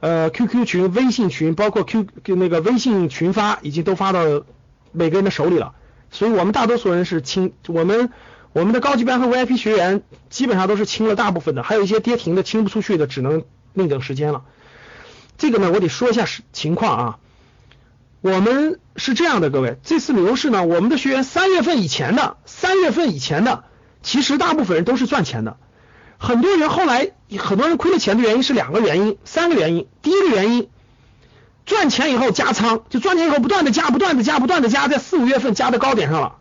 呃 QQ 群、微信群，包括 Q 那个微信群发，已经都发到每个人的手里了。所以我们大多数人是清，我们我们的高级班和 VIP 学员基本上都是清了大部分的，还有一些跌停的清不出去的，只能另等时间了。这个呢，我得说一下情况啊。我们是这样的，各位，这次牛市呢，我们的学员三月份以前的，三月份以前的，其实大部分人都是赚钱的。很多人后来很多人亏了钱的原因是两个原因，三个原因。第一个原因，赚钱以后加仓，就赚钱以后不断的加，不断的加，不断的加，在四五月份加到高点上了。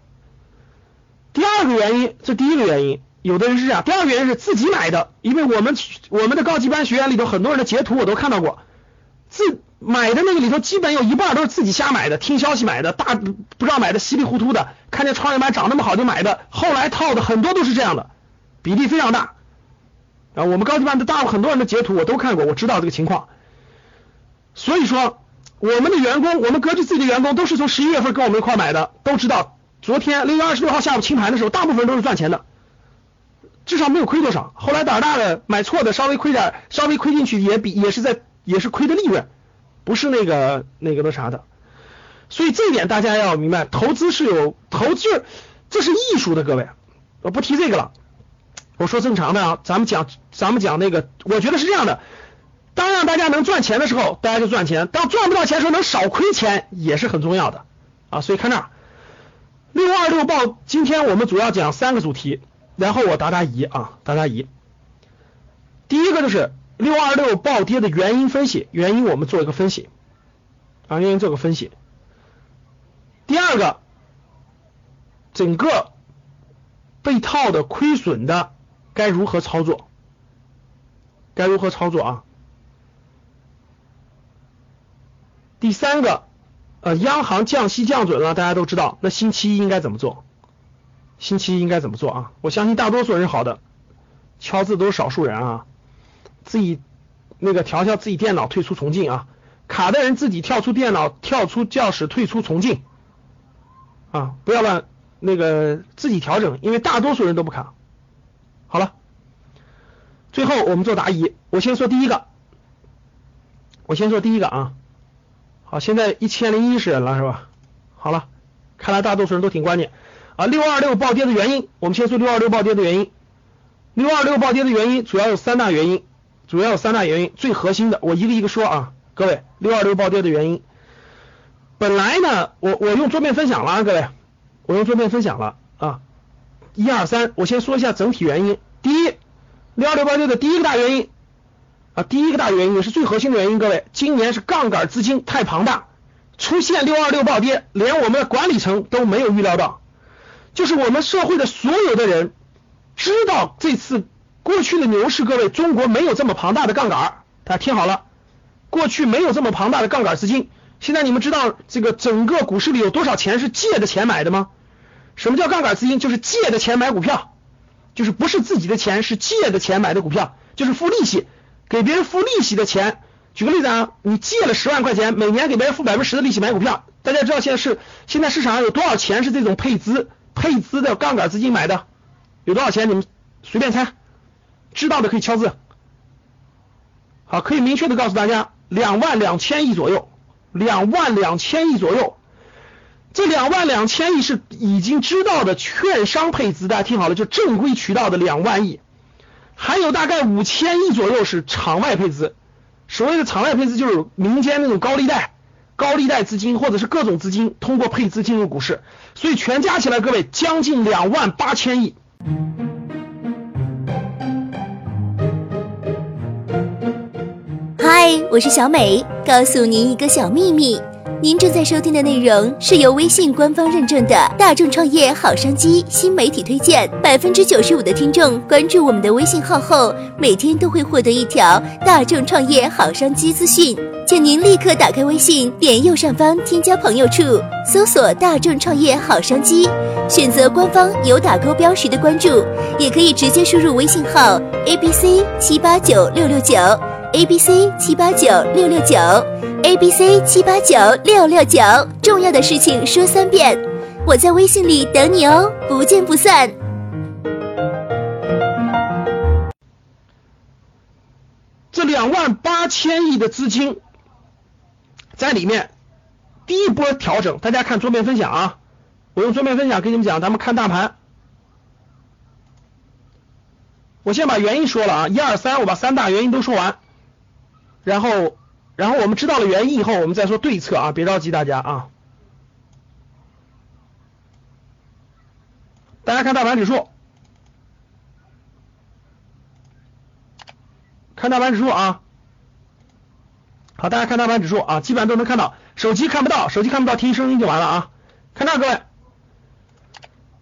第二个原因，这第一个原因，有的人是这样。第二个原因是自己买的，因为我们我们的高级班学员里头很多人的截图我都看到过，自买的那个里头基本有一半都是自己瞎买的，听消息买的，大不知道买的稀里糊涂的，看见创业板涨那么好就买的，后来套的很多都是这样的，比例非常大。啊，我们高级班的大很多人的截图我都看过，我知道这个情况。所以说，我们的员工，我们格局自己的员工都是从十一月份跟我们一块买的，都知道昨天六月二十六号下午清盘的时候，大部分人都是赚钱的，至少没有亏多少。后来胆大的买错的，稍微亏点，稍微亏进去也比也是在也是亏的利润，不是那个那个那啥的。所以这一点大家要明白，投资是有投资，这是艺术的，各位，我不提这个了。我说正常的啊，咱们讲咱们讲那个，我觉得是这样的。当让大家能赚钱的时候，大家就赚钱；当赚不到钱的时候，能少亏钱也是很重要的啊。所以看这儿，六二六报，今天我们主要讲三个主题，然后我答答疑啊，答答疑。第一个就是六二六暴跌的原因分析，原因我们做一个分析啊，原因做个分析。第二个，整个被套的亏损的。该如何操作？该如何操作啊？第三个，呃，央行降息降准了，大家都知道，那星期一应该怎么做？星期一应该怎么做啊？我相信大多数人好的，敲字都是少数人啊，自己那个调调自己电脑退出重进啊，卡的人自己跳出电脑跳出教室退出重进啊，不要乱那个自己调整，因为大多数人都不卡。好了，最后我们做答疑。我先说第一个，我先说第一个啊。好，现在一千零一十人了是吧？好了，看来大多数人都挺关键啊。六二六暴跌的原因，我们先说六二六暴跌的原因。六二六暴跌的原因主要有三大原因，主要有三大原因。最核心的，我一个一个说啊，各位，六二六暴跌的原因。本来呢，我我用桌面分享了啊，各位，我用桌面分享了。一二三，我先说一下整体原因。第一，六二六暴跌的第一个大原因啊，第一个大原因也是最核心的原因。各位，今年是杠杆资金太庞大，出现六二六暴跌，连我们的管理层都没有预料到。就是我们社会的所有的人知道，这次过去的牛市，各位，中国没有这么庞大的杠杆。大家听好了，过去没有这么庞大的杠杆资金。现在你们知道这个整个股市里有多少钱是借的钱买的吗？什么叫杠杆资金？就是借的钱买股票，就是不是自己的钱，是借的钱买的股票，就是付利息，给别人付利息的钱。举个例子啊，你借了十万块钱，每年给别人付百分之十的利息买股票。大家知道现在是现在市场上有多少钱是这种配资配资的杠杆资金买的？有多少钱？你们随便猜，知道的可以敲字。好，可以明确的告诉大家，两万两千亿左右，两万两千亿左右。这两万两千亿是已经知道的券商配资，大家听好了，就正规渠道的两万亿，还有大概五千亿左右是场外配资。所谓的场外配资，就是民间那种高利贷、高利贷资金或者是各种资金通过配资进入股市，所以全加起来，各位将近两万八千亿。嗨，我是小美，告诉您一个小秘密。您正在收听的内容是由微信官方认证的大众创业好商机新媒体推荐，百分之九十五的听众关注我们的微信号后，每天都会获得一条大众创业好商机资讯。请您立刻打开微信，点右上方添加朋友处，搜索大众创业好商机，选择官方有打勾标识的关注，也可以直接输入微信号 a b c 七八九六六九 a b c 七八九六六九。A B C 七八九六六九，重要的事情说三遍，我在微信里等你哦，不见不散。这两万八千亿的资金在里面，第一波调整，大家看桌面分享啊，我用桌面分享跟你们讲，咱们看大盘。我先把原因说了啊，一二三，我把三大原因都说完，然后，然后我们知道了原因以后，我们再说对策啊，别着急大家啊。大家看大盘指数，看大盘指数啊。好，大家看大盘指数啊，基本上都能看到，手机看不到，手机看不到，听声音就完了啊。看到各位，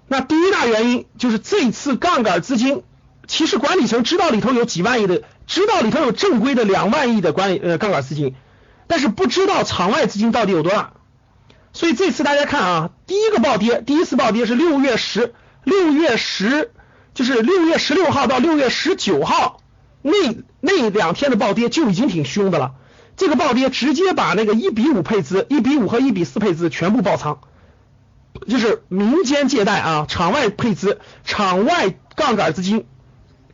那第一大原因就是这次杠杆资金。其实管理层知道里头有几万亿的，知道里头有正规的两万亿的管理呃杠杆资金，但是不知道场外资金到底有多大。所以这次大家看啊，第一个暴跌，第一次暴跌是六月十，六月十就是六月十六号到六月十九号那那两天的暴跌就已经挺凶的了。这个暴跌直接把那个一比五配资、一比五和一比四配资全部爆仓，就是民间借贷啊，场外配资、场外杠杆资金。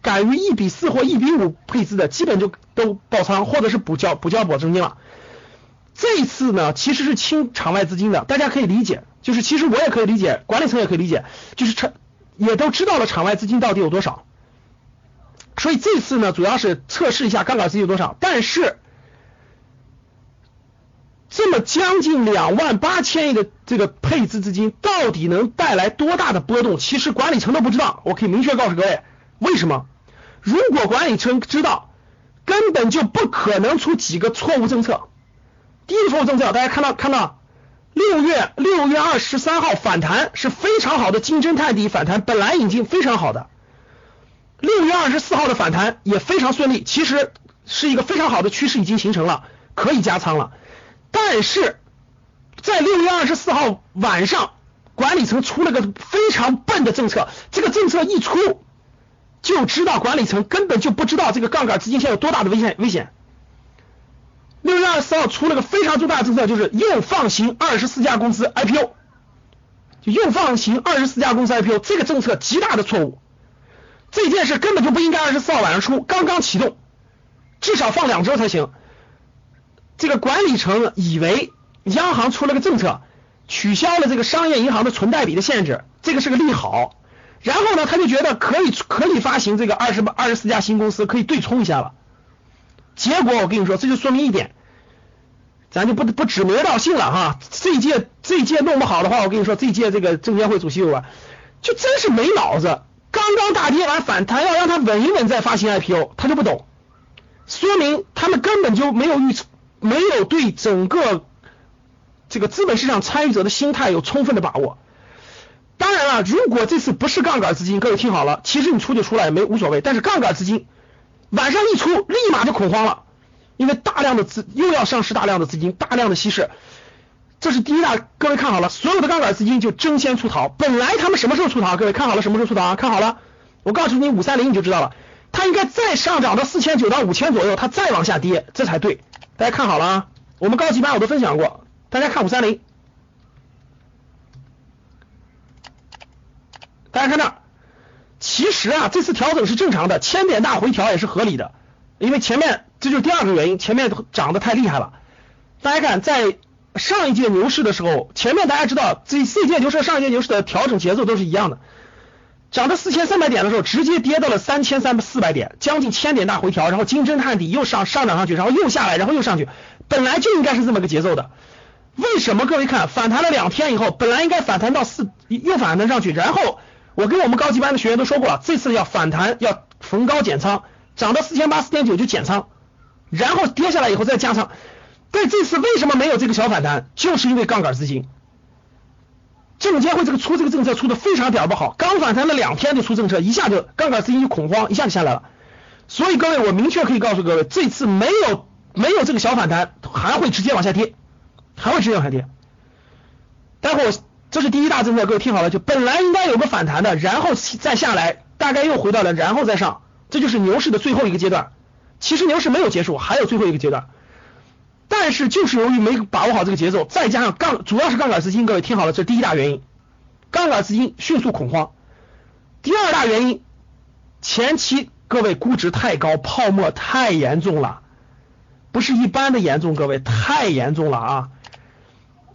敢于一比四或一比五配资的，基本就都爆仓，或者是补交补交保证金了。这次呢，其实是清场外资金的，大家可以理解，就是其实我也可以理解，管理层也可以理解，就是场也都知道了场外资金到底有多少。所以这次呢，主要是测试一下杠杆资金有多少。但是这么将近两万八千亿的这个配资资金，到底能带来多大的波动？其实管理层都不知道。我可以明确告诉各位，为什么？如果管理层知道，根本就不可能出几个错误政策。第一个错误政策，大家看到看到，六月六月二十三号反弹是非常好的金针探底反弹，本来已经非常好的。六月二十四号的反弹也非常顺利，其实是一个非常好的趋势已经形成了，可以加仓了。但是在六月二十四号晚上，管理层出了个非常笨的政策，这个政策一出。就知道管理层根本就不知道这个杠杆资金现在有多大的危险危险。六月二十四号出了个非常重大的政策，就是又放行二十四家公司 IPO，就又放行二十四家公司 IPO，这个政策极大的错误。这件事根本就不应该二十四号晚上出，刚刚启动，至少放两周才行。这个管理层以为央行出了个政策，取消了这个商业银行的存贷比的限制，这个是个利好。然后呢，他就觉得可以可以发行这个二十二十四家新公司，可以对冲一下了。结果我跟你说，这就说明一点，咱就不不指名道姓了哈。这届这届弄不好的话，我跟你说，这届这个证监会主席吧，就真是没脑子。刚刚大跌完反弹，要让他稳一稳再发行 IPO，他就不懂，说明他们根本就没有预没有对整个这个资本市场参与者的心态有充分的把握。当然了，如果这次不是杠杆资金，各位听好了，其实你出就出来也没无所谓。但是杠杆资金晚上一出，立马就恐慌了，因为大量的资又要上市，大量的资金，大量的稀释，这是第一大。各位看好了，所有的杠杆资金就争先出逃。本来他们什么时候出逃？各位看好了，什么时候出逃啊？看好了，我告诉你，五三零你就知道了，它应该再上涨到四千九到五千左右，它再往下跌，这才对。大家看好了啊，我们高级班我都分享过，大家看五三零。大家看这，其实啊，这次调整是正常的，千点大回调也是合理的，因为前面这就是第二个原因，前面涨得太厉害了。大家看，在上一届牛市的时候，前面大家知道这这届牛市、上一届牛市的调整节奏都是一样的，涨到四千三百点的时候，直接跌到了三千三百四百点，将近千点大回调，然后金针探底又上上涨上去，然后又下来，然后又上去，本来就应该是这么个节奏的。为什么各位看反弹了两天以后，本来应该反弹到四，又反弹上去，然后。我跟我们高级班的学员都说过了，这次要反弹，要逢高减仓，涨到四千八、四千九就减仓，然后跌下来以后再加仓。但这次为什么没有这个小反弹？就是因为杠杆资金，证监会这个出这个政策出的非常点不好，刚反弹了两天就出政策，一下就杠杆资金就恐慌，一下就下来了。所以各位，我明确可以告诉各位，这次没有没有这个小反弹，还会直接往下跌，还会直接往下跌。待会儿。这是第一大政策，各位听好了，就本来应该有个反弹的，然后再下来，大概又回到了，然后再上，这就是牛市的最后一个阶段。其实牛市没有结束，还有最后一个阶段，但是就是由于没把握好这个节奏，再加上杠，主要是杠杆资金，各位听好了，这是第一大原因，杠杆资金迅速恐慌。第二大原因，前期各位估值太高，泡沫太严重了，不是一般的严重，各位太严重了啊！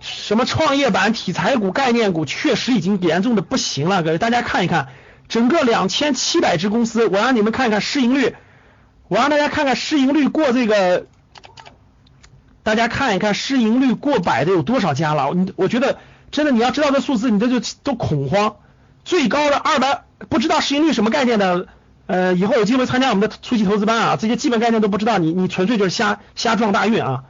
什么创业板、题材股、概念股，确实已经严重的不行了，各位大家看一看，整个两千七百只公司，我让你们看看市盈率，我让大家看看市盈率过这个，大家看一看市盈率过百的有多少家了？你我觉得真的你要知道这数字，你这就都恐慌。最高的二百，不知道市盈率什么概念的，呃，以后有机会参加我们的初级投资班啊，这些基本概念都不知道，你你纯粹就是瞎瞎撞大运啊。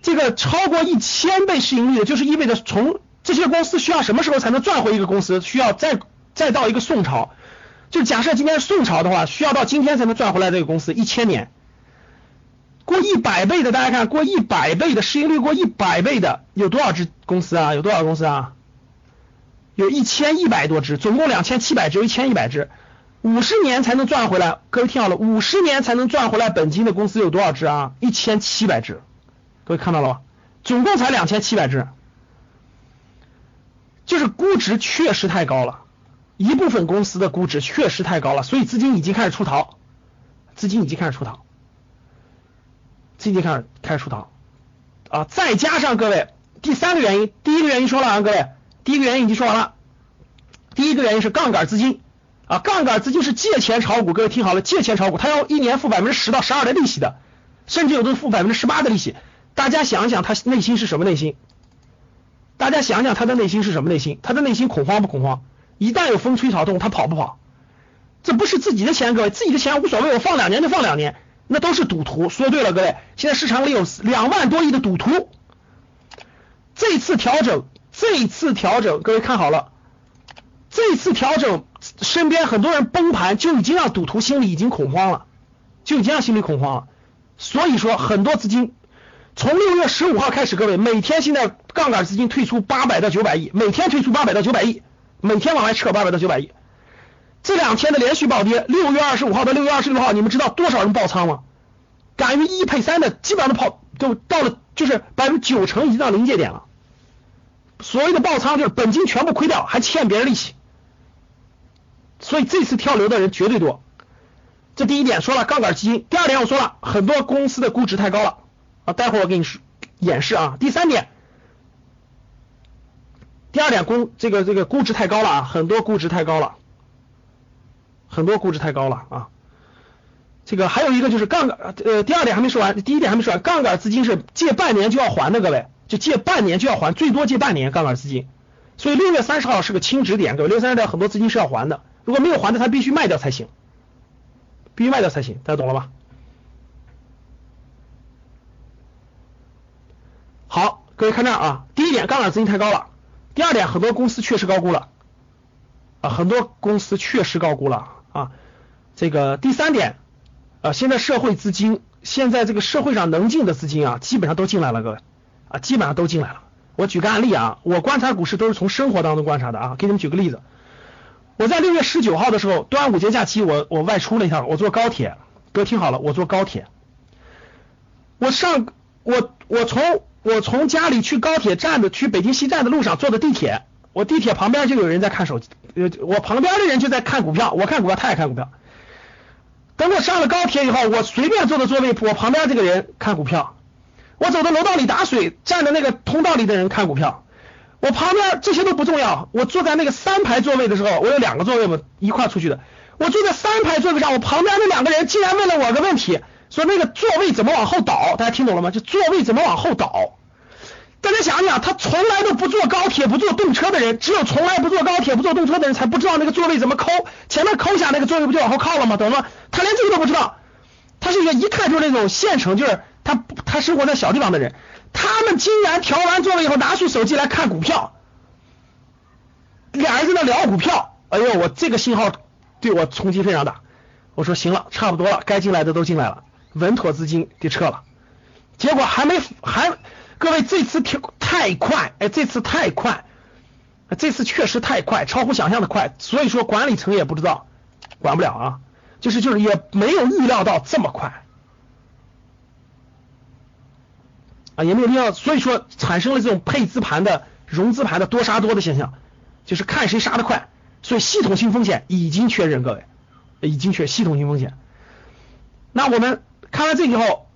这个超过一千倍市盈率的，就是意味着从这些公司需要什么时候才能赚回一个公司？需要再再到一个宋朝，就假设今天是宋朝的话，需要到今天才能赚回来这个公司一千年。过一百倍的，大家看过一百倍的市盈率过一百倍的有多少只公司啊？有多少公司啊？有一千一百多只，总共两千七百只，有一千一百只，五十年才能赚回来。各位听好了，五十年才能赚回来本金的公司有多少只啊？一千七百只。各位看到了吧？总共才两千七百只，就是估值确实太高了，一部分公司的估值确实太高了，所以资金已经开始出逃，资金已经开始出逃，资金开始开始出逃。啊！再加上各位第三个原因，第一个原因说了啊，各位。第一个原因已经说完了，第一个原因是杠杆资金。啊，杠杆资金是借钱炒股，各位听好了，借钱炒股，它要一年付百分之十到十二的利息的，甚至有的付百分之十八的利息。大家想想，他内心是什么内心？大家想想，他的内心是什么内心？他的内心恐慌不恐慌？一旦有风吹草动，他跑不跑？这不是自己的钱，各位，自己的钱无所谓，我放两年就放两年，那都是赌徒。说对了，各位，现在市场里有两万多亿的赌徒。这次调整，这次调整，各位看好了，这次调整，身边很多人崩盘，就已经让赌徒心里已经恐慌了，就已经让心里恐慌了。所以说，很多资金。从六月十五号开始，各位每天现在杠杆资金退出八百到九百亿，每天退出八百到九百亿，每天往外撤八百到九百亿。这两天的连续暴跌，六月二十五号到六月二十六号，你们知道多少人爆仓吗？敢于一配三的，基本上都跑，都到了，就是百分之九成已经到临界点了。所谓的爆仓就是本金全部亏掉，还欠别人利息。所以这次跳楼的人绝对多。这第一点说了杠杆基金，第二点我说了很多公司的估值太高了。啊，待会儿我给你演示啊。第三点，第二点估这个这个估值太高了啊，很多估值太高了，很多估值太高了啊。这个还有一个就是杠杆呃，第二点还没说完，第一点还没说完，杠杆资金是借半年就要还的，各位就借半年就要还，最多借半年杠杆资金。所以六月三十号是个清值点，各位六月三十号很多资金是要还的，如果没有还的，他必须卖掉才行，必须卖掉才行，大家懂了吧？好，各位看这儿啊，第一点，杠杆资金太高了；第二点，很多公司确实高估了啊，很多公司确实高估了啊。这个第三点啊，现在社会资金，现在这个社会上能进的资金啊，基本上都进来了，各位啊，基本上都进来了。我举个案例啊，我观察股市都是从生活当中观察的啊，给你们举个例子。我在六月十九号的时候，端午节假期，我我外出了一趟，我坐高铁，各位听好了，我坐高铁，我上我我从。我从家里去高铁站的去北京西站的路上坐的地铁，我地铁旁边就有人在看手机，呃，我旁边的人就在看股票，我看股票，他也看股票。等我上了高铁以后，我随便坐的座位，我旁边这个人看股票，我走到楼道里打水，站在那个通道里的人看股票，我旁边这些都不重要，我坐在那个三排座位的时候，我有两个座位嘛，一块出去的，我坐在三排座位上，我旁边那两个人竟然问了我个问题。说那个座位怎么往后倒？大家听懂了吗？就座位怎么往后倒？大家想想，他从来都不坐高铁、不坐动车的人，只有从来不坐高铁、不坐动车的人才不知道那个座位怎么抠，前面抠下那个座位不就往后靠了吗？懂吗？他连这个都不知道，他是一个一看就是那种县城，就是他他生活在小地方的人，他们竟然调完座位以后拿出手机来看股票，俩人在那聊股票，哎呦，我这个信号对我冲击非常大，我说行了，差不多了，该进来的都进来了。稳妥资金得撤了，结果还没还，各位这次挺太快，哎，这次太快，这次确实太快，超乎想象的快，所以说管理层也不知道，管不了啊，就是就是也没有预料到这么快，啊，也没有预料，所以说产生了这种配资盘的融资盘的多杀多的现象，就是看谁杀的快，所以系统性风险已经确认，各位已经确系统性风险，那我们。看完这以后，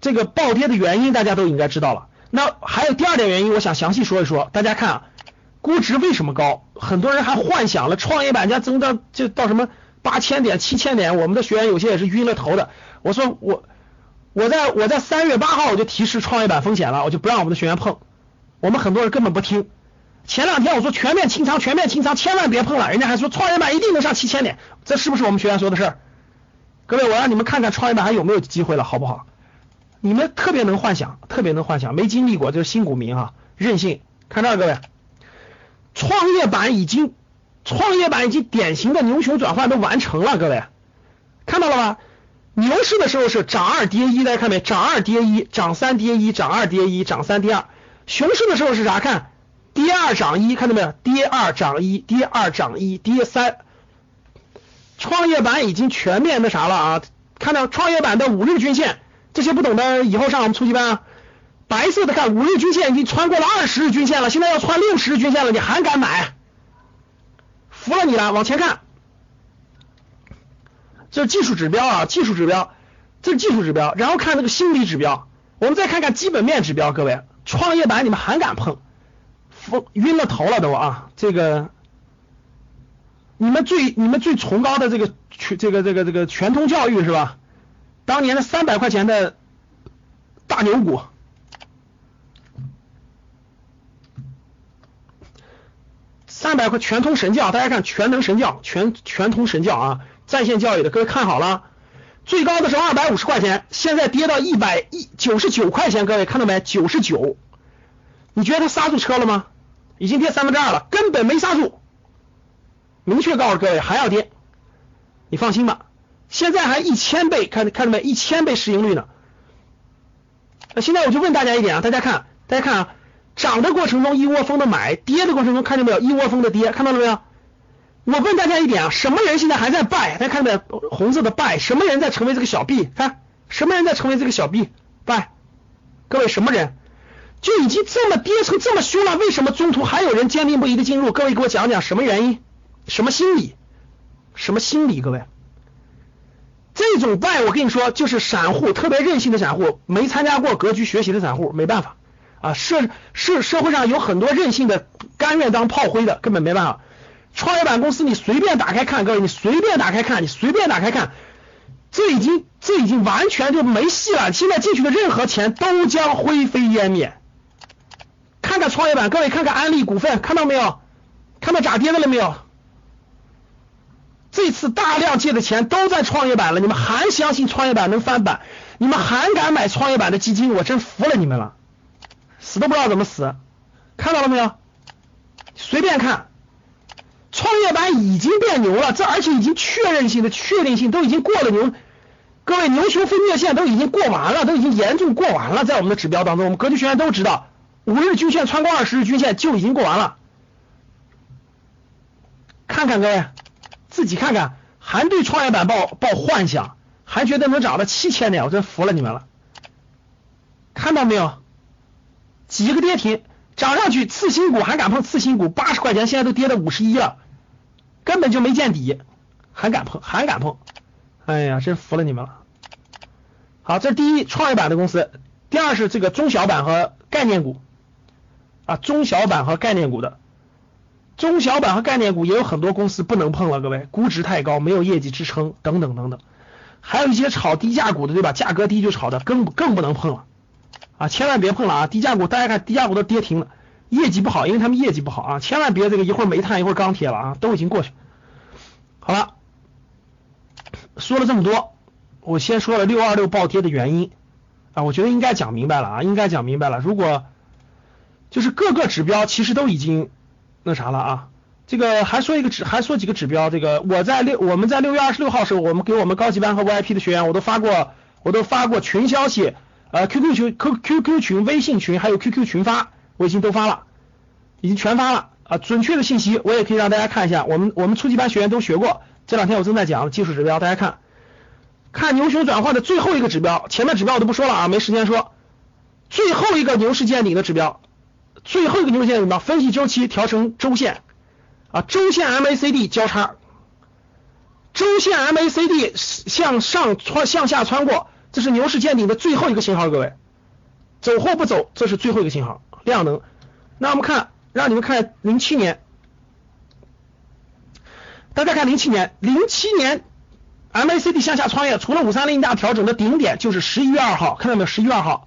这个暴跌的原因大家都应该知道了。那还有第二点原因，我想详细说一说。大家看啊，估值为什么高？很多人还幻想了创业板家增到就到什么八千点、七千点，我们的学员有些也是晕了头的。我说我我在我在三月八号我就提示创业板风险了，我就不让我们的学员碰。我们很多人根本不听。前两天我说全面清仓，全面清仓，千万别碰了。人家还说创业板一定能上七千点，这是不是我们学员说的事儿？各位，我让你们看看创业板还有没有机会了，好不好？你们特别能幻想，特别能幻想，没经历过就是新股民哈，任性。看这儿，各位，创业板已经，创业板已经典型的牛熊转换都完成了，各位看到了吧？牛市的时候是涨二跌一，大家看没？涨二跌一，涨三跌一，涨二跌一，涨三跌二。熊市的时候是啥？看跌二涨一，看到没有？跌二涨一，跌二涨一，跌三。创业板已经全面那啥了啊！看到创业板的五日均线，这些不懂的以后上我们初级班啊。白色的看五日均线已经穿过了二十日均线了，现在要穿六十日均线了，你还敢买？服了你了！往前看，这是技术指标啊，技术指标，这是技术指标。然后看这个心理指标，我们再看看基本面指标。各位，创业板你们还敢碰？服晕了头了都啊！这个。你们最你们最崇高的这个全这个这个这个全通教育是吧？当年的三百块钱的大牛股，三百块全通神教，大家看全能神教全全通神教啊，在线教育的各位看好了，最高的是二百五十块钱，现在跌到一百一九十九块钱，各位看到没？九十九，你觉得他刹住车了吗？已经跌三分之二了，根本没刹住。明确告诉各位还要跌，你放心吧。现在还一千倍，看看到没？一千倍市盈率呢。那现在我就问大家一点啊，大家看，大家看啊，涨的过程中一窝蜂的买，跌的过程中看见没有？一窝蜂的跌，看到了没有？我问大家一点啊，什么人现在还在拜？大家看到没有？红色的拜，什么人在成为这个小 B？看，什么人在成为这个小 B？拜？各位什么人？就已经这么跌成这么凶了，为什么中途还有人坚定不移的进入？各位给我讲讲什么原因？什么心理？什么心理？各位，这种败我跟你说，就是散户特别任性的散户，没参加过格局学习的散户，没办法啊。社社社会上有很多任性的，甘愿当炮灰的，根本没办法。创业板公司你随便打开看，各位你随便打开看，你随便打开看，这已经这已经完全就没戏了。现在进去的任何钱都将灰飞烟灭。看看创业板，各位看看安利股份，看到没有？看到涨跌的了没有？这次大量借的钱都在创业板了，你们还相信创业板能翻板？你们还敢买创业板的基金？我真服了你们了，死都不知道怎么死。看到了没有？随便看，创业板已经变牛了，这而且已经确认性的确定性都已经过了牛。各位，牛熊分界线都已经过完了，都已经严重过完了，在我们的指标当中，我们格局学员都知道，五日均线穿过二十日均线就已经过完了。看看各位。自己看看，还对创业板抱抱幻想，还觉得能涨到七千点，我真服了你们了。看到没有？几个跌停，涨上去次新股还敢碰次新股，八十块钱现在都跌到五十一了，根本就没见底，还敢碰，还敢碰，哎呀，真服了你们了。好，这第一创业板的公司，第二是这个中小板和概念股啊，中小板和概念股的。中小板和概念股也有很多公司不能碰了，各位，估值太高，没有业绩支撑，等等等等，还有一些炒低价股的，对吧？价格低就炒的，更更不能碰了啊！千万别碰了啊！低价股，大家看低价股都跌停了，业绩不好，因为他们业绩不好啊！千万别这个一会儿煤炭一会儿钢铁了啊，都已经过去。好了，说了这么多，我先说了六二六暴跌的原因啊，我觉得应该讲明白了啊，应该讲明白了。如果就是各个指标其实都已经。那啥了啊？这个还说一个指，还说几个指标。这个我在六，我们在六月二十六号时候，我们给我们高级班和 VIP 的学员，我都发过，我都发过群消息，呃，QQ 群、Q QQ 群、微信群，还有 QQ 群发，我已经都发了，已经全发了啊。准确的信息我也可以让大家看一下，我们我们初级班学员都学过。这两天我正在讲技术指标，大家看，看牛熊转换的最后一个指标，前面指标我都不说了啊，没时间说。最后一个牛市见顶的指标。最后一个牛线什么？分析周期调成周线啊，周线 MACD 交叉，周线 MACD 向上穿向下穿过，这是牛市见顶的最后一个信号，各位，走或不走，这是最后一个信号，量能。那我们看，让你们看零七年，大家看零七年，零七年 MACD 向下穿越，除了五三零大调整的顶点就是十一月二号，看到没有？十一月二号，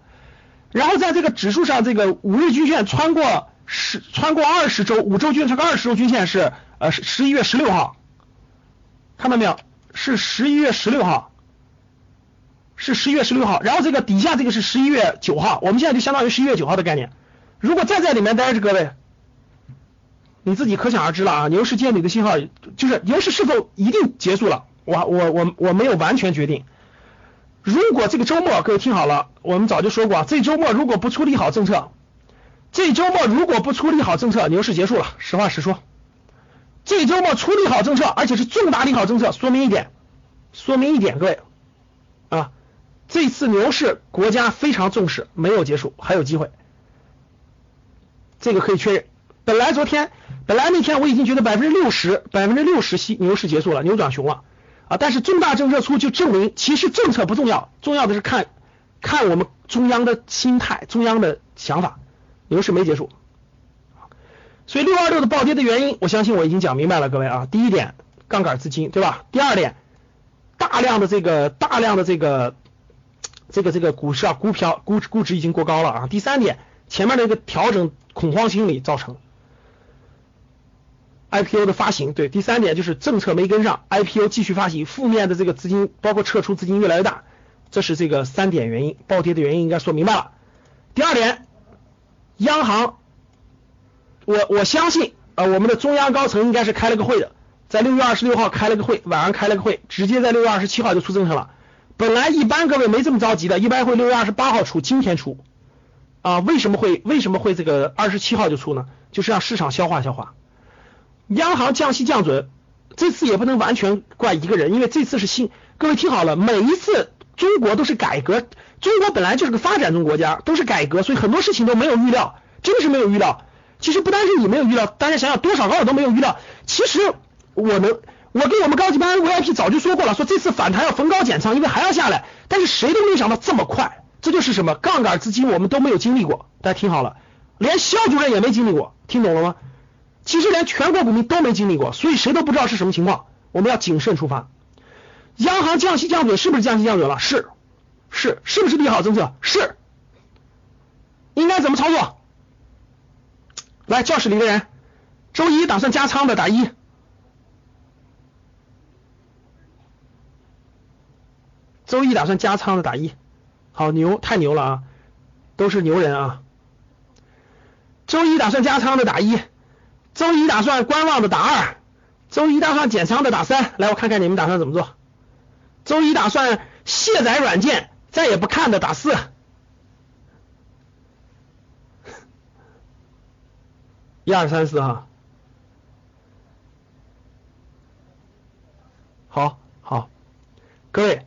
然后在这个指数上，这个五日均线穿过十，穿过二十周，五周均穿过二十周均线是呃十十一月十六号，看到没有？是十一月十六号。是十一月十六号，然后这个底下这个是十一月九号，我们现在就相当于十一月九号的概念。如果再在里面待着，各位，你自己可想而知了啊！牛市见底的信号，就是牛市是否一定结束了？我我我我没有完全决定。如果这个周末，各位听好了，我们早就说过，这周末如果不出利好政策，这周末如果不出利好政策，牛市结束了。实话实说，这周末出利好政策，而且是重大利好政策，说明一点，说明一点，各位啊。这次牛市国家非常重视，没有结束，还有机会，这个可以确认。本来昨天，本来那天我已经觉得百分之六十，百分之六十西牛市结束了，扭转熊了啊！但是重大政策出就证明，其实政策不重要，重要的是看看我们中央的心态，中央的想法。牛市没结束，所以六二六的暴跌的原因，我相信我已经讲明白了，各位啊。第一点，杠杆资金，对吧？第二点，大量的这个大量的这个。这个这个股市啊，股票估值估值已经过高了啊。第三点，前面那个调整恐慌心理造成 IPO 的发行，对。第三点就是政策没跟上，IPO 继续发行，负面的这个资金包括撤出资金越来越大，这是这个三点原因，暴跌的原因应该说明白了。第二点，央行，我我相信啊，我们的中央高层应该是开了个会的，在六月二十六号开了个会，晚上开了个会，直接在六月二十七号就出政策了。本来一般各位没这么着急的，一般会六月二十八号出，今天出啊？为什么会为什么会这个二十七号就出呢？就是让市场消化消化。央行降息降准，这次也不能完全怪一个人，因为这次是新。各位听好了，每一次中国都是改革，中国本来就是个发展中国家，都是改革，所以很多事情都没有预料，真的是没有预料。其实不单是你没有预料，大家想想多少高手都没有预料。其实我能。我跟我们高级班 VIP 早就说过了，说这次反弹要逢高减仓，因为还要下来。但是谁都没有想到这么快，这就是什么杠杆资金，我们都没有经历过。大家听好了，连肖主任也没经历过，听懂了吗？其实连全国股民都没经历过，所以谁都不知道是什么情况。我们要谨慎出发。央行降息降准是不是降息降准了？是，是，是不是利好政策？是。应该怎么操作？来，教室里的人，周一打算加仓的打一。周一打算加仓的打一，好牛，太牛了啊，都是牛人啊。周一打算加仓的打一，周一打算观望的打二，周一打算减仓的打三。来，我看看你们打算怎么做。周一打算卸载软件再也不看的打四。一二三四哈，好好，各位。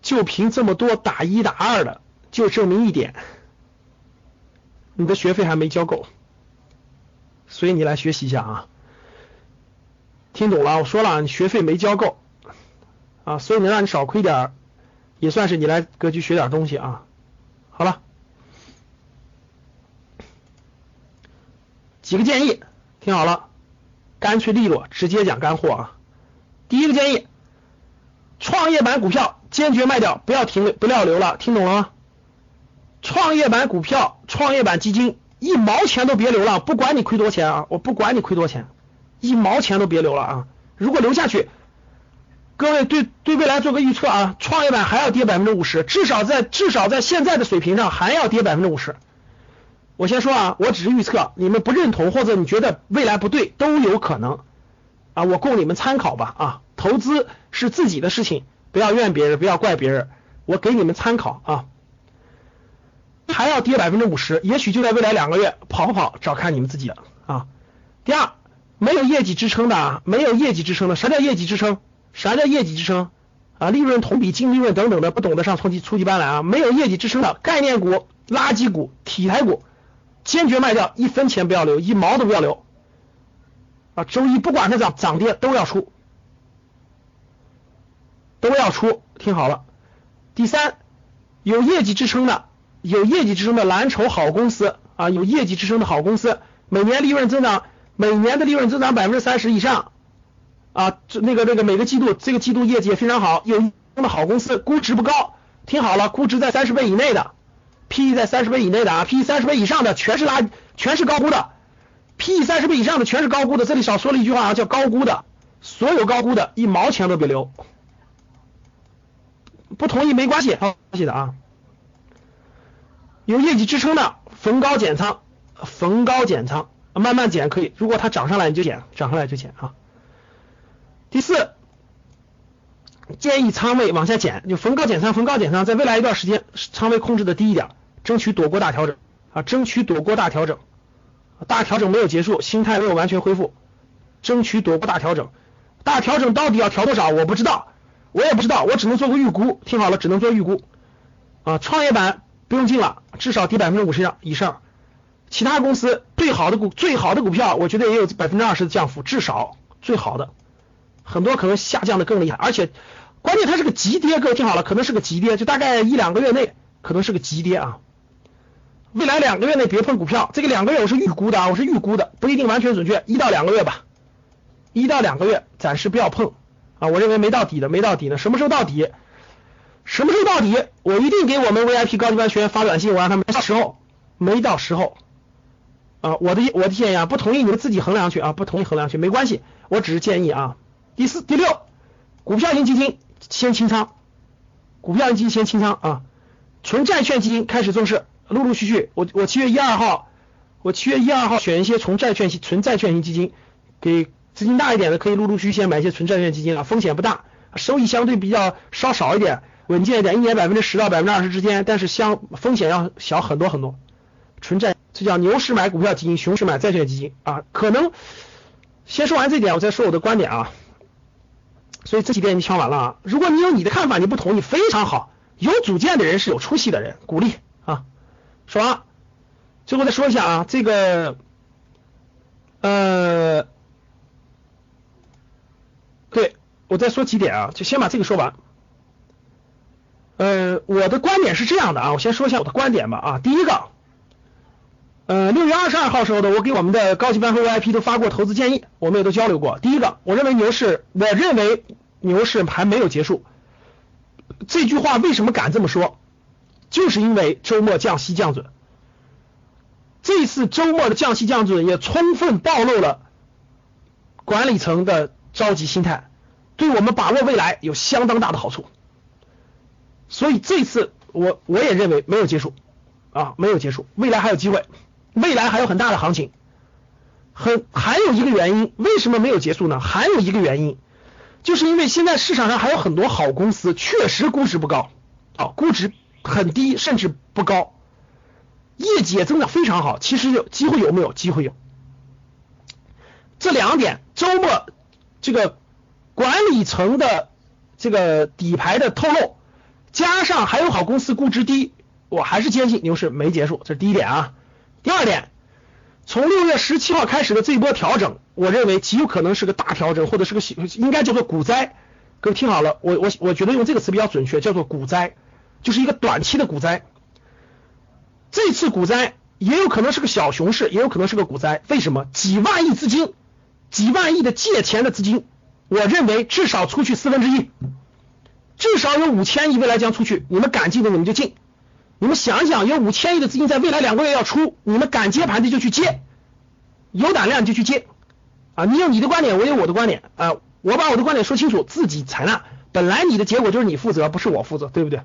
就凭这么多打一打二的，就证明一点，你的学费还没交够，所以你来学习一下啊。听懂了？我说了，你学费没交够啊，所以能让你少亏点，也算是你来格局学点东西啊。好了，几个建议，听好了，干脆利落，直接讲干货啊。第一个建议，创业板股票。坚决卖掉，不要停不要留了，听懂了吗？创业板股票、创业板基金，一毛钱都别留了，不管你亏多钱啊，我不管你亏多钱，一毛钱都别留了啊！如果留下去，各位对对未来做个预测啊，创业板还要跌百分之五十，至少在至少在现在的水平上还要跌百分之五十。我先说啊，我只是预测，你们不认同或者你觉得未来不对都有可能啊，我供你们参考吧啊，投资是自己的事情。不要怨别人，不要怪别人，我给你们参考啊。还要跌百分之五十，也许就在未来两个月，跑不跑，找看你们自己了啊。第二，没有业绩支撑的啊，没有业绩支撑的，啥叫业绩支撑？啥叫业绩支撑啊？利润同比、净利润等等的，不懂得上初级初级班来啊。没有业绩支撑的概念股、垃圾股、题材股，坚决卖掉，一分钱不要留，一毛都不要留啊。周一不管它涨涨跌都要出。都要出，听好了，第三，有业绩支撑的，有业绩支撑的蓝筹好公司啊，有业绩支撑的好公司，每年利润增长，每年的利润增长百分之三十以上啊，这那个那个每个季度这个季度业绩也非常好，有的好公司，估值不高，听好了，估值在三十倍以内的，P E 在三十倍以内的啊，P E 三十倍以上的全是垃，全是高估的，P E 三十倍以上的全是高估的，这里少说了一句话啊，叫高估的，所有高估的一毛钱都别留。不同意没关系，关系的啊。有业绩支撑的，逢高减仓，逢高减仓，慢慢减可以。如果它涨上来你就减，涨上来就减啊。第四，建议仓位往下减，就逢高减仓，逢高减仓，在未来一段时间仓位控制的低一点，争取躲过大调整啊，争取躲过大调整。大调整没有结束，心态没有完全恢复，争取躲过大调整。大调整到底要调多少？我不知道。我也不知道，我只能做个预估。听好了，只能做预估啊。创业板不用进了，至少跌百分之五十以上。其他公司最好的股最好的股票，我觉得也有百分之二十的降幅，至少最好的很多可能下降的更厉害。而且关键它是个急跌，各位听好了，可能是个急跌，就大概一两个月内可能是个急跌啊。未来两个月内别碰股票，这个两个月我是预估的啊，我是预估的，不一定完全准确，一到两个月吧，一到两个月暂时不要碰。啊，我认为没到底的，没到底呢，什么时候到底？什么时候到底？我一定给我们 VIP 高级班学员发短信，我让他们到时候没到时候啊，我的我的建议啊，不同意你们自己衡量去啊，不同意衡量去没关系，我只是建议啊。第四、第六，股票型基金先清仓，股票型基金先清仓啊，纯债券基金开始重视，陆陆续续，我我七月一二号，我七月一二号选一些纯债券型纯债券型基金给。资金大一点的可以陆陆续续先买一些纯债券基金啊，风险不大，收益相对比较稍少一点，稳健一点，一年百分之十到百分之二十之间，但是相风险要小很多很多。纯债这叫牛市买股票基金，熊市买债券基金啊。可能先说完这点，我再说我的观点啊。所以这几点你听完了啊。如果你有你的看法，你不同意，非常好。有主见的人是有出息的人，鼓励啊。说完，最后再说一下啊，这个呃。对，我再说几点啊，就先把这个说完。呃，我的观点是这样的啊，我先说一下我的观点吧啊。第一个，呃，六月二十二号时候的，我给我们的高级班和 VIP 都发过投资建议，我们也都交流过。第一个，我认为牛市，我认为牛市还没有结束。这句话为什么敢这么说？就是因为周末降息降准，这次周末的降息降准也充分暴露了管理层的。着急心态，对我们把握未来有相当大的好处。所以这次我我也认为没有结束啊，没有结束，未来还有机会，未来还有很大的行情。很还有一个原因，为什么没有结束呢？还有一个原因，就是因为现在市场上还有很多好公司，确实估值不高啊，估值很低，甚至不高，业绩也增长非常好。其实有机会有没有？机会有。这两点周末。这个管理层的这个底牌的透露，加上还有好公司估值低，我还是坚信牛市没结束，这是第一点啊。第二点，从六月十七号开始的这一波调整，我认为极有可能是个大调整，或者是个应该叫做股灾。各位听好了，我我我觉得用这个词比较准确，叫做股灾，就是一个短期的股灾。这次股灾也有可能是个小熊市，也有可能是个股灾。为什么？几万亿资金。几万亿的借钱的资金，我认为至少出去四分之一，少有五千亿未来将出去。你们敢进的你们就进，你们想想，有五千亿的资金在未来两个月要出，你们敢接盘的就去接，有胆量就去接啊！你有你的观点，我有我的观点啊！我把我的观点说清楚，自己采纳。本来你的结果就是你负责，不是我负责，对不对？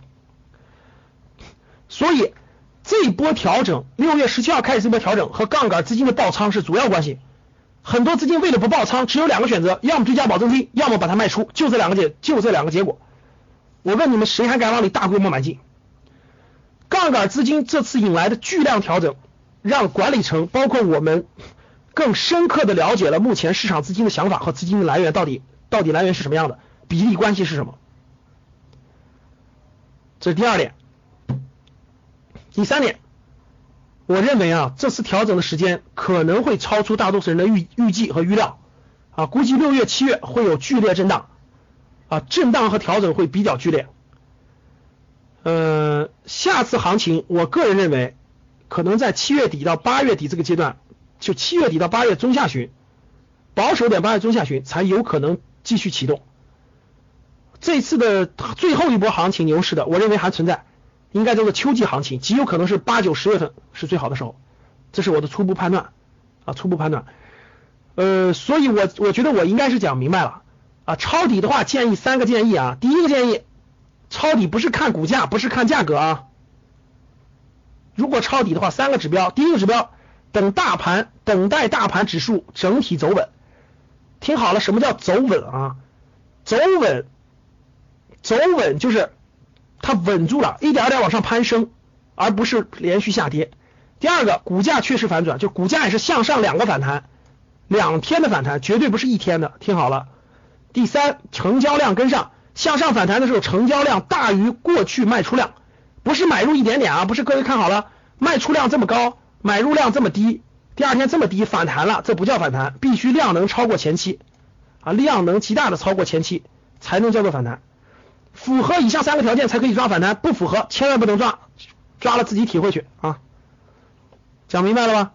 所以这波调整，六月十七号开始这波调整和杠杆资金的爆仓是主要关系。很多资金为了不爆仓，只有两个选择，要么追加保证金，要么把它卖出，就这两个结，就这两个结果。我问你们，谁还敢往里大规模买进？杠杆资金这次引来的巨量调整，让管理层包括我们更深刻的了解了目前市场资金的想法和资金的来源到底到底来源是什么样的，比例关系是什么？这是第二点。第三点。我认为啊，这次调整的时间可能会超出大多数人的预预计和预料啊，估计六月、七月会有剧烈震荡啊，震荡和调整会比较剧烈。呃，下次行情，我个人认为可能在七月底到八月底这个阶段，就七月底到八月中下旬，保守点八月中下旬才有可能继续启动。这次的最后一波行情牛市的，我认为还存在，应该叫做秋季行情，极有可能是八九十月份是最好的时候，这是我的初步判断啊，初步判断。呃，所以我我觉得我应该是讲明白了啊，抄底的话建议三个建议啊，第一个建议。抄底不是看股价，不是看价格啊。如果抄底的话，三个指标，第一个指标，等大盘，等待大盘指数整体走稳。听好了，什么叫走稳啊？走稳，走稳就是它稳住了，一点点往上攀升，而不是连续下跌。第二个，股价确实反转，就股价也是向上两个反弹，两天的反弹，绝对不是一天的。听好了。第三，成交量跟上。向上反弹的时候，成交量大于过去卖出量，不是买入一点点啊，不是各位看好了，卖出量这么高，买入量这么低，第二天这么低反弹了，这不叫反弹，必须量能超过前期啊，量能极大的超过前期才能叫做反弹，符合以下三个条件才可以抓反弹，不符合千万不能抓，抓了自己体会去啊，讲明白了吧？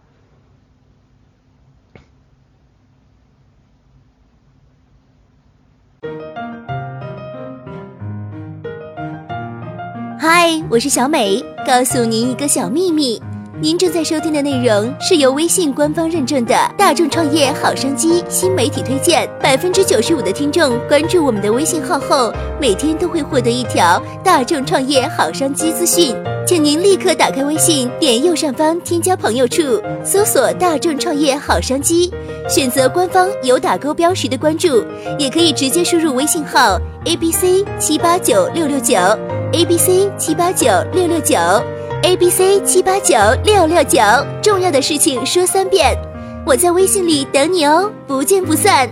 嗨，我是小美，告诉您一个小秘密。您正在收听的内容是由微信官方认证的大众创业好商机新媒体推荐，百分之九十五的听众关注我们的微信号后，每天都会获得一条大众创业好商机资讯。请您立刻打开微信，点右上方添加朋友处，搜索大众创业好商机，选择官方有打勾标识的关注，也可以直接输入微信号 a b c 七八九六六九 a b c 七八九六六九。A B C 七八九六六九，重要的事情说三遍，我在微信里等你哦，不见不散。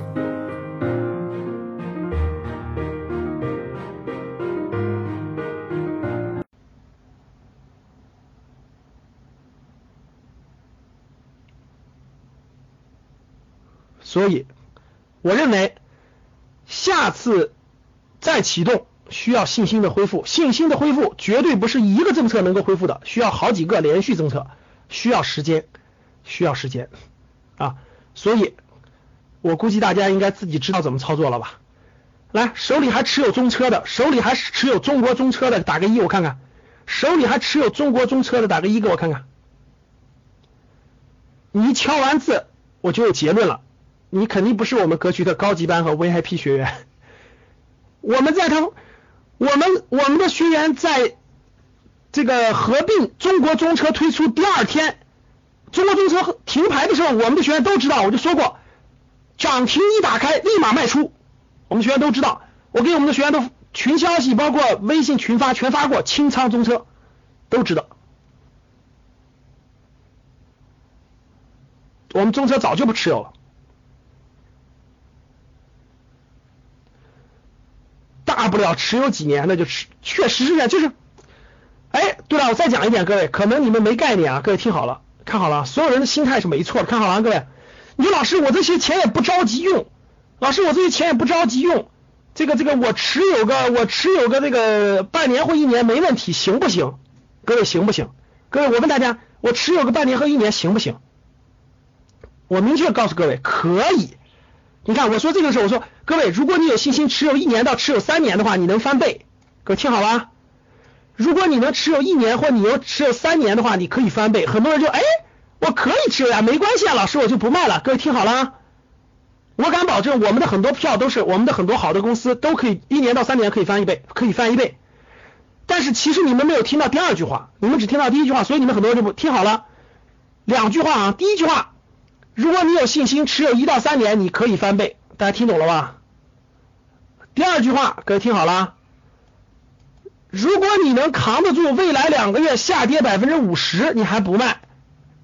所以，我认为下次再启动。需要信心的恢复，信心的恢复绝对不是一个政策能够恢复的，需要好几个连续政策，需要时间，需要时间啊！所以，我估计大家应该自己知道怎么操作了吧？来，手里还持有中车的，手里还持有中国中车的，打个一我看看；手里还持有中国中车的，打个一给我看看。你敲完字，我就有结论了，你肯定不是我们格局的高级班和 VIP 学员。我们在他。我们我们的学员在这个合并中国中车推出第二天，中国中车停牌的时候，我们的学员都知道，我就说过，涨停一打开立马卖出，我们学员都知道，我给我们的学员都群消息，包括微信群发全发过，清仓中车都知道，我们中车早就不持有了。大不了持有几年，那就持，确实是这样，就是，哎，对了，我再讲一点，各位，可能你们没概念啊，各位听好了，看好了，所有人的心态是没错的，看好了，各位，你说老师，我这些钱也不着急用，老师，我这些钱也不着急用，这个这个，我持有个，我持有个这个半年或一年没问题，行不行？各位行不行？各位，我问大家，我持有个半年和一年行不行？我明确告诉各位，可以。你看，我说这个时候，我说各位，如果你有信心持有一年到持有三年的话，你能翻倍。各位听好了，如果你能持有一年或你要持有三年的话，你可以翻倍。很多人就哎，我可以持有呀，没关系啊，老师我就不卖了。各位听好了，我敢保证，我们的很多票都是我们的很多好的公司都可以一年到三年可以翻一倍，可以翻一倍。但是其实你们没有听到第二句话，你们只听到第一句话，所以你们很多人就不听好了。两句话啊，第一句话。如果你有信心持有一到三年，你可以翻倍，大家听懂了吧？第二句话，各位听好了，如果你能扛得住未来两个月下跌百分之五十，你还不卖，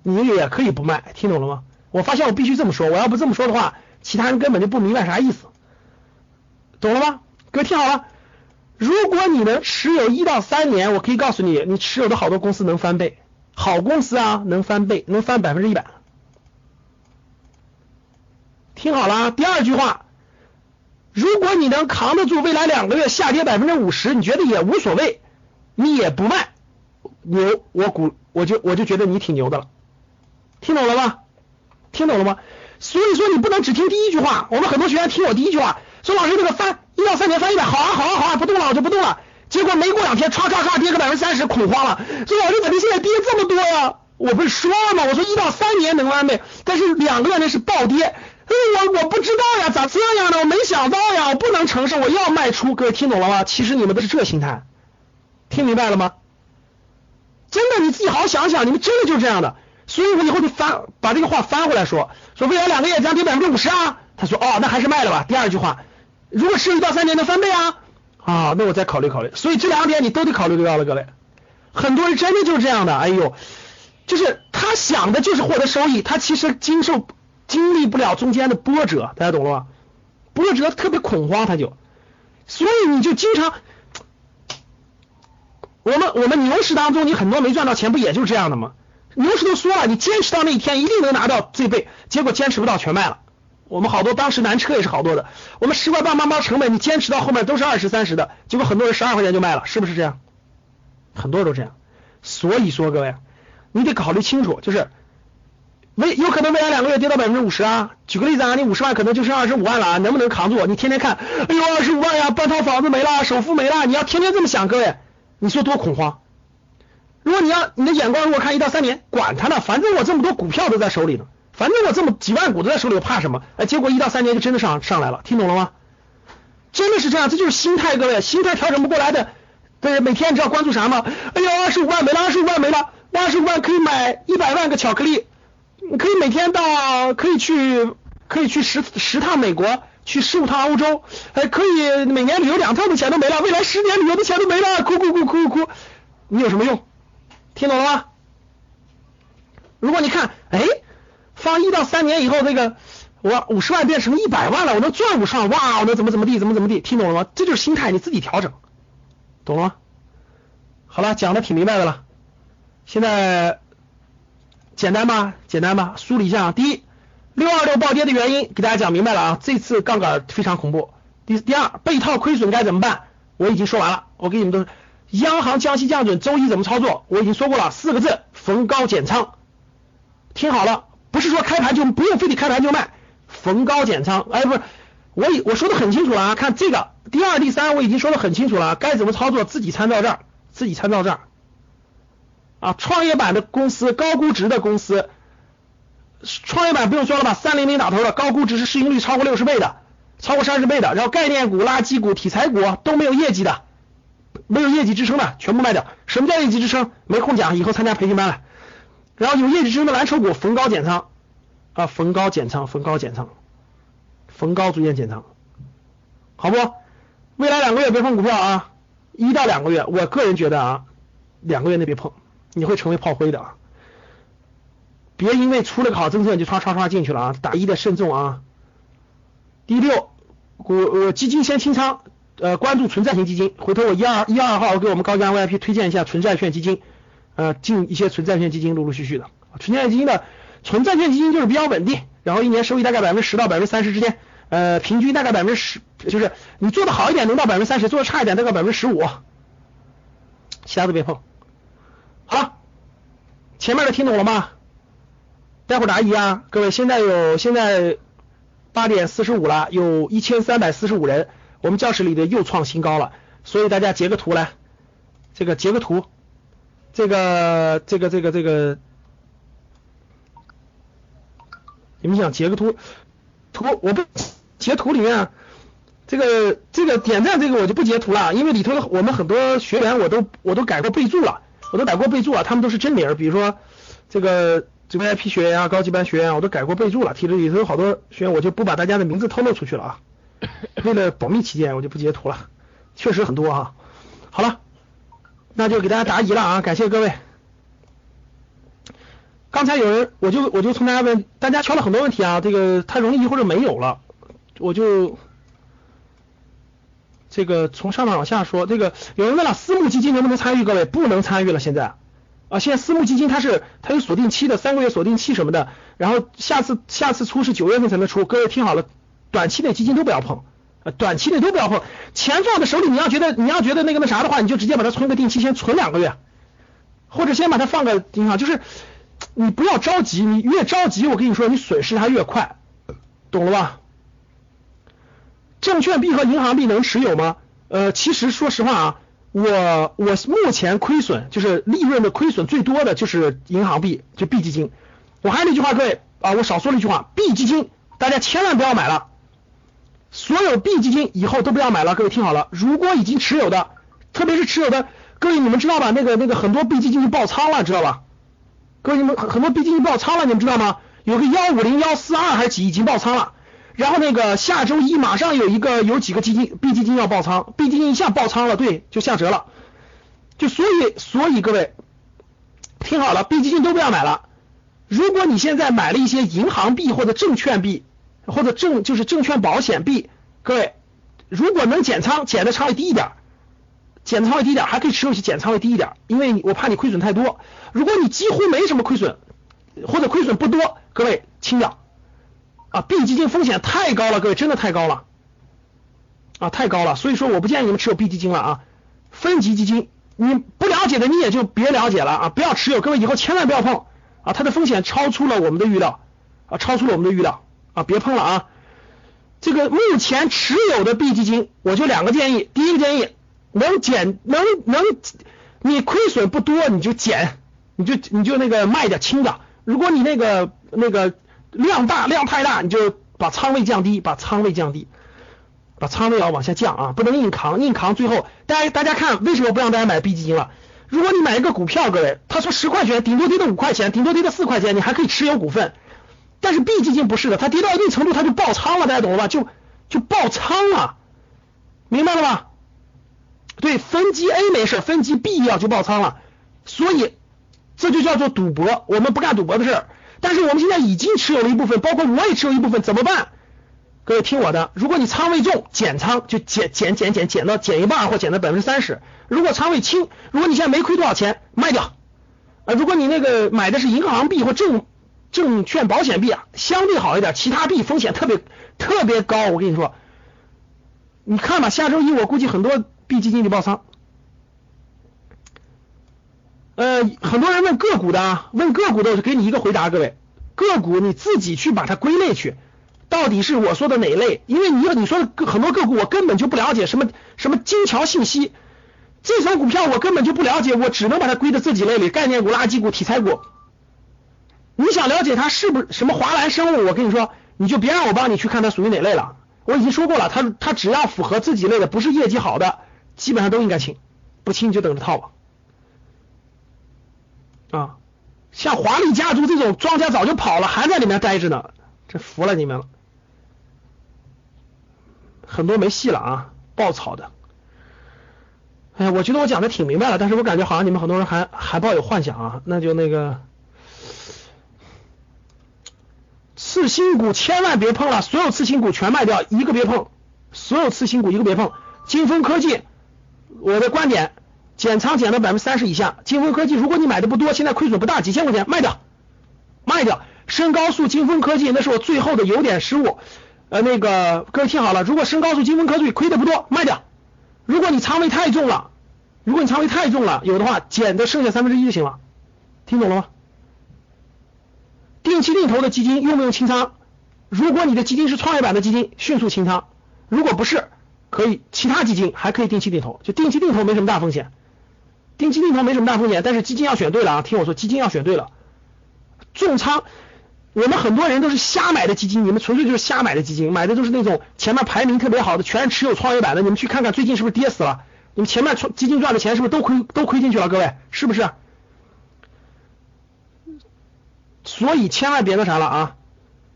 你也可以不卖，听懂了吗？我发现我必须这么说，我要不这么说的话，其他人根本就不明白啥意思，懂了吗？各位听好了，如果你能持有一到三年，我可以告诉你，你持有的好多公司能翻倍，好公司啊，能翻倍，能翻百分之一百。听好了，第二句话，如果你能扛得住未来两个月下跌百分之五十，你觉得也无所谓，你也不卖，牛，我股我就我就觉得你挺牛的了，听懂了吗？听懂了吗？所以说你不能只听第一句话，我们很多学员听我第一句话，说老师这个翻一到三年翻一百，好啊好啊好啊，不动了我就不动了。结果没过两天，唰唰唰跌个百分之三十，恐慌了。说老师怎么现在跌这么多呀？我不是说了吗？我说一到三年能翻倍，但是两个月那是暴跌。哎我我不知道呀，咋这样呢？我没想到呀，我不能承受，我要卖出。各位听懂了吗？其实你们都是这心态，听明白了吗？真的，你自己好好想想，你们真的就是这样的。所以我以后就翻把这个话翻回来说，说未来两个月将跌百分之五十啊。他说哦，那还是卖了吧。第二句话，如果是一到三年能翻倍啊。啊，那我再考虑考虑。所以这两点你都得考虑到了，各位。很多人真的就是这样的，哎呦，就是他想的就是获得收益，他其实经受经历不了中间的波折，大家懂了吗？波折特别恐慌，他就，所以你就经常，我们我们牛市当中，你很多没赚到钱，不也就是这样的吗？牛市都说了，你坚持到那一天，一定能拿到最倍，结果坚持不到，全卖了。我们好多当时南车也是好多的，我们十块半八毛成本，你坚持到后面都是二十三十的，结果很多人十二块钱就卖了，是不是这样？很多人都这样，所以说各位，你得考虑清楚，就是未有可能未来两个月跌到百分之五十啊。举个例子啊，你五十万可能就剩二十五万了，能不能扛住？你天天看，哎呦二十五万呀，半套房子没了，首付没了，你要天天这么想，各位，你说多恐慌？如果你要你的眼光如果看一到三年，管他呢，反正我这么多股票都在手里呢。反正我这么几万股都在手里，我怕什么？哎，结果一到三年就真的上上来了，听懂了吗？真的是这样，这就是心态，各位，心态调整不过来的。对，每天你知道关注啥吗？哎呦，二十五万没了，二十五万没了，二十五万可以买一百万个巧克力，你可以每天到，可以去，可以去十十趟美国，去十五趟欧洲，哎，可以每年旅游两趟的钱都没了，未来十年旅游的钱都没了，哭哭哭哭哭，你有什么用？听懂了吗？如果你看，哎。放一到三年以后，那个我五十万变成一百万了，我能赚五十万，哇，我能怎么怎么地，怎么怎么地，听懂了吗？这就是心态，你自己调整，懂了吗？好了，讲的挺明白的了，现在简单吧，简单吧，梳理一下。第一，六二六暴跌的原因给大家讲明白了啊，这次杠杆非常恐怖。第第二，被套亏损该怎么办？我已经说完了，我给你们都，央行降息降准，周一怎么操作？我已经说过了，四个字，逢高减仓，听好了。不是说开盘就不用非得开盘就卖，逢高减仓。哎，不是，我已我说的很清楚了啊，看这个第二、第三我已经说的很清楚了，该怎么操作自己参照这儿，自己参照这儿。啊，创业板的公司高估值的公司，创业板不用说了吧，三零零打头的高估值是市盈率超过六十倍的，超过三十倍的，然后概念股、垃圾股、题材股都没有业绩的，没有业绩支撑的全部卖掉。什么叫业绩支撑？没空讲，以后参加培训班了。然后有业绩支撑的蓝筹股逢高减仓啊，逢高减仓，逢高减仓，逢高逐渐减仓，好不？未来两个月别碰股票啊，一到两个月，我个人觉得啊，两个月内别碰，你会成为炮灰的啊。别因为出了个好政策你就唰唰唰进去了啊，打一的慎重啊。第六，股基金先清仓，呃，关注纯债型基金，回头我一二一二号我给我们高家 VIP 推荐一下纯债券基金。呃，进一些纯债券基金，陆陆续续的，纯债券基金的纯债券基金就是比较稳定，然后一年收益大概百分之十到百分之三十之间，呃，平均大概百分之十，就是你做的好一点能到百分之三十，做的差一点大概百分之十五，其他都别碰。好，前面的听懂了吗？待会儿答疑啊，各位，现在有现在八点四十五了，有一千三百四十五人，我们教室里的又创新高了，所以大家截个图来，这个截个图。这个这个这个这个，你们想截个图？图我不截图里面，这个这个点赞这个我就不截图了，因为里头的我们很多学员我都我都改过备注了，我都改过备注了，他们都是真名，比如说这个这个 VIP 学员啊、高级班学员，我都改过备注了，提了里头有好多学员，我就不把大家的名字透露出去了啊，为了保密起见，我就不截图了，确实很多啊。好了。那就给大家答疑了啊！感谢各位。刚才有人，我就我就从大家问，大家敲了很多问题啊，这个太容易或者没有了，我就这个从上面往下说。这个有人问了，私募基金能不能参与？各位不能参与了，现在啊，现在私募基金它是它有锁定期的，三个月锁定期什么的，然后下次下次出是九月份才能出。各位听好了，短期内基金都不要碰，呃，短期内都不要碰。钱放在手里，你要觉得你要觉得那个那啥的话，你就直接把它存个定期，先存两个月，或者先把它放个银行，就是你不要着急，你越着急，我跟你说，你损失它越快，懂了吧？证券币和银行币能持有吗？呃，其实说实话啊，我我目前亏损就是利润的亏损最多的就是银行币，就 B 基金。我还是那句话，各位啊，我少说了一句话，B 基金大家千万不要买了，所有 B 基金以后都不要买了。各位听好了，如果已经持有的，特别是持有的，各位你们知道吧？那个那个很多 B 基金就爆仓了，知道吧？各位你们很多 B 基金爆仓了，你们知道吗？有个幺五零幺四二还是几已经爆仓了。然后那个下周一马上有一个有几个基金 B 基金要爆仓，B 基金一下爆仓了，对，就下折了。就所以所以各位听好了，B 基金都不要买了。如果你现在买了一些银行币或者证券币或者证就是证券保险币，各位如果能减仓，减的仓位低一点，减仓位低一点还可以持有些减仓位低一点，因为我怕你亏损太多。如果你几乎没什么亏损或者亏损不多，各位清掉。啊，B 基金风险太高了，各位真的太高了，啊，太高了，所以说我不建议你们持有 B 基金了啊。分级基金，你不了解的你也就别了解了啊，不要持有，各位以后千万不要碰啊，它的风险超出了我们的预料啊，超出了我们的预料啊，别碰了啊。这个目前持有的 B 基金，我就两个建议，第一个建议能减能能，你亏损不多你就减，你就你就那个卖点轻的，如果你那个那个。量大量太大，你就把仓位降低，把仓位降低，把仓位要往下降啊，不能硬扛，硬扛最后，大家大家看为什么不让大家买 B 基金了？如果你买一个股票，各位，它从十块钱顶多跌到五块钱，顶多跌到四块钱，你还可以持有股份，但是 B 基金不是的，它跌到一定程度它就爆仓了，大家懂了吧？就就爆仓了，明白了吧？对，分级 A 没事，分级 B 要就爆仓了，所以这就叫做赌博，我们不干赌博的事儿。但是我们现在已经持有了一部分，包括我也持有一部分，怎么办？各位听我的，如果你仓位重，减仓就减减减减减到减一半或减到百分之三十。如果仓位轻，如果你现在没亏多少钱，卖掉。啊，如果你那个买的是银行币或证证券保险币啊，相对好一点，其他币风险特别特别高。我跟你说，你看吧，下周一我估计很多币基金就爆仓。呃，很多人问个股的，啊问个股的，我就给你一个回答，各位，个股你自己去把它归类去，到底是我说的哪类？因为你你说的很多个股我根本就不了解，什么什么金桥信息，这种股票我根本就不了解，我只能把它归到这几类里，概念股、垃圾股、题材股。你想了解它是不是什么华兰生物？我跟你说，你就别让我帮你去看它属于哪类了。我已经说过了，它它只要符合自己类的，不是业绩好的，基本上都应该清，不清你就等着套吧。啊，像华丽家族这种庄家早就跑了，还在里面待着呢，这服了你们了。很多没戏了啊，爆炒的。哎呀，我觉得我讲的挺明白了，但是我感觉好像你们很多人还还抱有幻想啊，那就那个次新股千万别碰了，所有次新股全卖掉，一个别碰，所有次新股一个别碰。金风科技，我的观点。减仓减到百分之三十以下，金风科技，如果你买的不多，现在亏损不大，几千块钱卖掉，卖掉。深高速金风科技，那是我最后的有点失误。呃，那个各位听好了，如果深高速金风科技亏的不多，卖掉。如果你仓位太重了，如果你仓位太重了，有的话减的剩下三分之一就行了。听懂了吗？定期定投的基金用不用清仓？如果你的基金是创业板的基金，迅速清仓；如果不是，可以其他基金还可以定期定投，就定期定投没什么大风险。定期定投没什么大风险，但是基金要选对了啊！听我说，基金要选对了。重仓，我们很多人都是瞎买的基金，你们纯粹就是瞎买的基金，买的都是那种前面排名特别好的，全是持有创业板的。你们去看看最近是不是跌死了？你们前面基金赚的钱是不是都亏都亏进去了？各位是不是？所以千万别那啥了啊！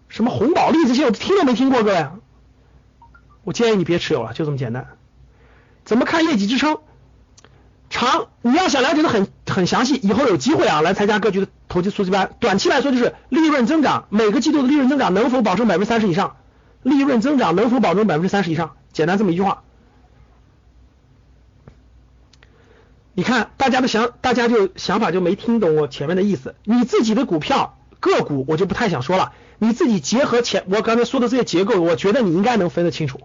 什么红宝利这些我听都没听过，各位，我建议你别持有了，就这么简单。怎么看业绩支撑？长，你要想了解的很很详细，以后有机会啊来参加各局的投机速记班。短期来说就是利润增长，每个季度的利润增长能否保证百分之三十以上？利润增长能否保证百分之三十以上？简单这么一句话。你看大家的想，大家就想法就没听懂我前面的意思。你自己的股票个股我就不太想说了，你自己结合前我刚才说的这些结构，我觉得你应该能分得清楚。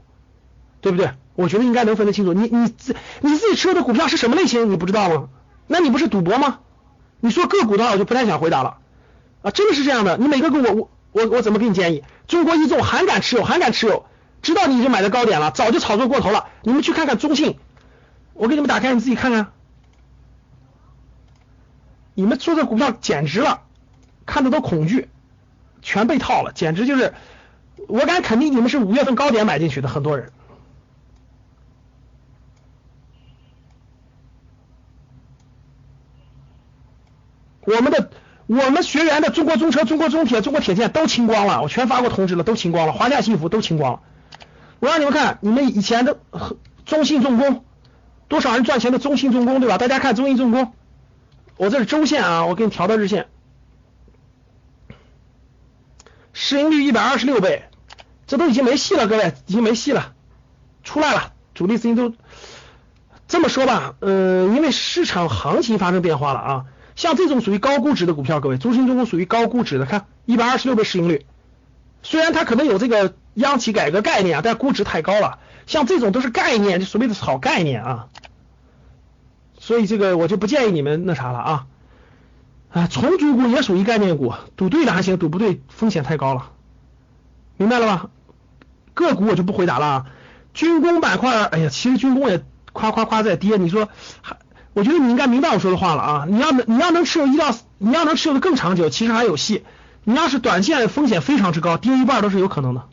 对不对？我觉得应该能分得清楚。你你自你自己持有的股票是什么类型，你不知道吗？那你不是赌博吗？你说个股的话，我就不太想回答了啊，真的是这样的。你每个股我我我我怎么给你建议？中国一纵还敢持有，还敢持有，知道你已经买的高点了，早就炒作过头了。你们去看看中信，我给你们打开，你自己看看。你们做的股票简直了，看的都恐惧，全被套了，简直就是，我敢肯定你们是五月份高点买进去的，很多人。我们的我们学员的中国中车、中国中铁、中国铁建都清光了，我全发过通知了，都清光了。华夏幸福都清光了。我让你们看，你们以前的中信重工，多少人赚钱的中信重工，对吧？大家看中信重工，我这是周线啊，我给你调到日线，市盈率一百二十六倍，这都已经没戏了，各位已经没戏了，出来了，主力资金都这么说吧，呃，因为市场行情发生变化了啊。像这种属于高估值的股票，各位，中信重工属于高估值的，看一百二十六倍市盈率，虽然它可能有这个央企改革概念啊，但估值太高了。像这种都是概念，就所谓的炒概念啊，所以这个我就不建议你们那啥了啊。啊，重组股也属于概念股，赌对了还行，赌不对风险太高了，明白了吧？个股我就不回答了啊。军工板块，哎呀，其实军工也夸夸夸在跌，你说还？我觉得你应该明白我说的话了啊！你要能你要能持有一到你要能持有的更长久，其实还有戏。你要是短线风险非常之高，跌一半都是有可能的。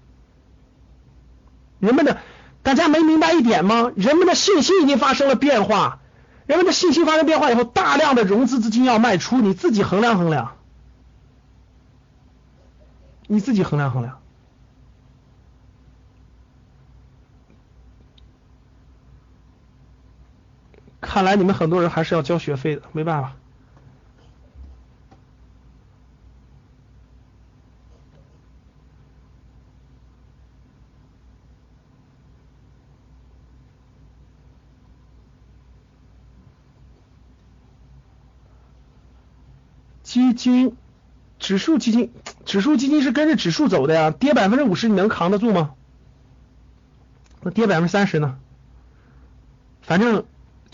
人们的大家没明白一点吗？人们的信心已经发生了变化，人们的信心发生变化以后，大量的融资资金要卖出，你自己衡量衡量，你自己衡量衡量。看来你们很多人还是要交学费的，没办法。基金，指数基金，指数基金是跟着指数走的呀，跌百分之五十你能扛得住吗？那跌百分之三十呢？反正。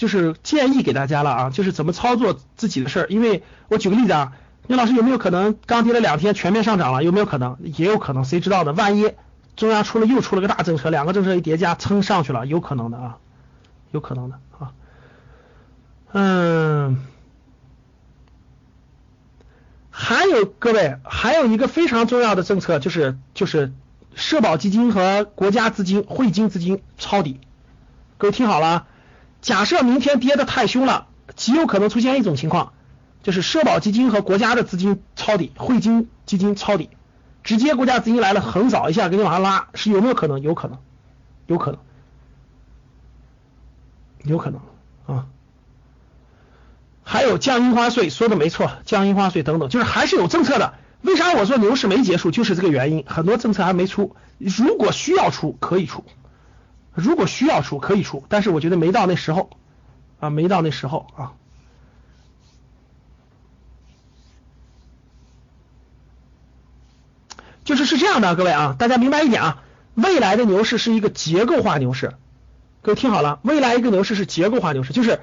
就是建议给大家了啊，就是怎么操作自己的事儿。因为我举个例子啊，聂老师有没有可能刚跌了两天全面上涨了？有没有可能？也有可能，谁知道呢？万一中央出了又出了个大政策，两个政策一叠加，蹭上去了，有可能的啊，有可能的啊。嗯，还有各位，还有一个非常重要的政策就是就是社保基金和国家资金汇金资金抄底，各位听好了。假设明天跌的太凶了，极有可能出现一种情况，就是社保基金和国家的资金抄底，汇金基金抄底，直接国家资金来了，横扫一下给你往上拉，是有没有可能？有可能，有可能，有可能啊。还有降印花税，说的没错，降印花税等等，就是还是有政策的。为啥我说牛市没结束？就是这个原因，很多政策还没出，如果需要出，可以出。如果需要出可以出，但是我觉得没到那时候啊，没到那时候啊。就是是这样的，各位啊，大家明白一点啊，未来的牛市是一个结构化牛市，各位听好了，未来一个牛市是结构化牛市，就是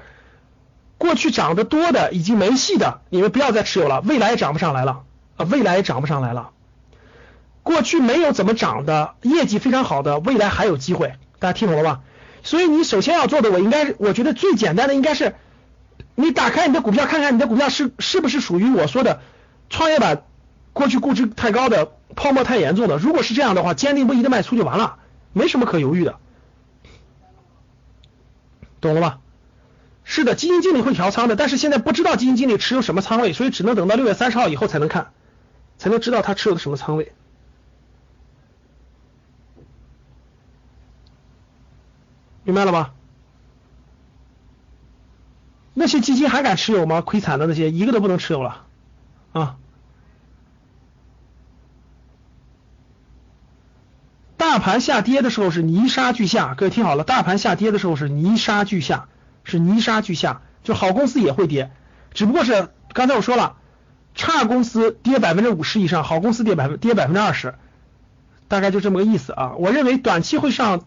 过去涨得多的已经没戏的，你们不要再持有了，未来也涨不上来了啊，未来也涨不上来了。过去没有怎么涨的，业绩非常好的，未来还有机会。大家听懂了吧？所以你首先要做的，我应该，我觉得最简单的应该是，你打开你的股票，看看你的股票是是不是属于我说的创业板过去估值太高的、泡沫太严重的。如果是这样的话，坚定不移的卖出就完了，没什么可犹豫的，懂了吧？是的，基金经理会调仓的，但是现在不知道基金经理持有什么仓位，所以只能等到六月三十号以后才能看，才能知道他持有的什么仓位。明白了吧？那些基金还敢持有吗？亏惨的那些，一个都不能持有了啊！大盘下跌的时候是泥沙俱下，各位听好了，大盘下跌的时候是泥沙俱下，是泥沙俱下，就好公司也会跌，只不过是刚才我说了，差公司跌百分之五十以上，好公司跌百分跌百分之二十，大概就这么个意思啊。我认为短期会上。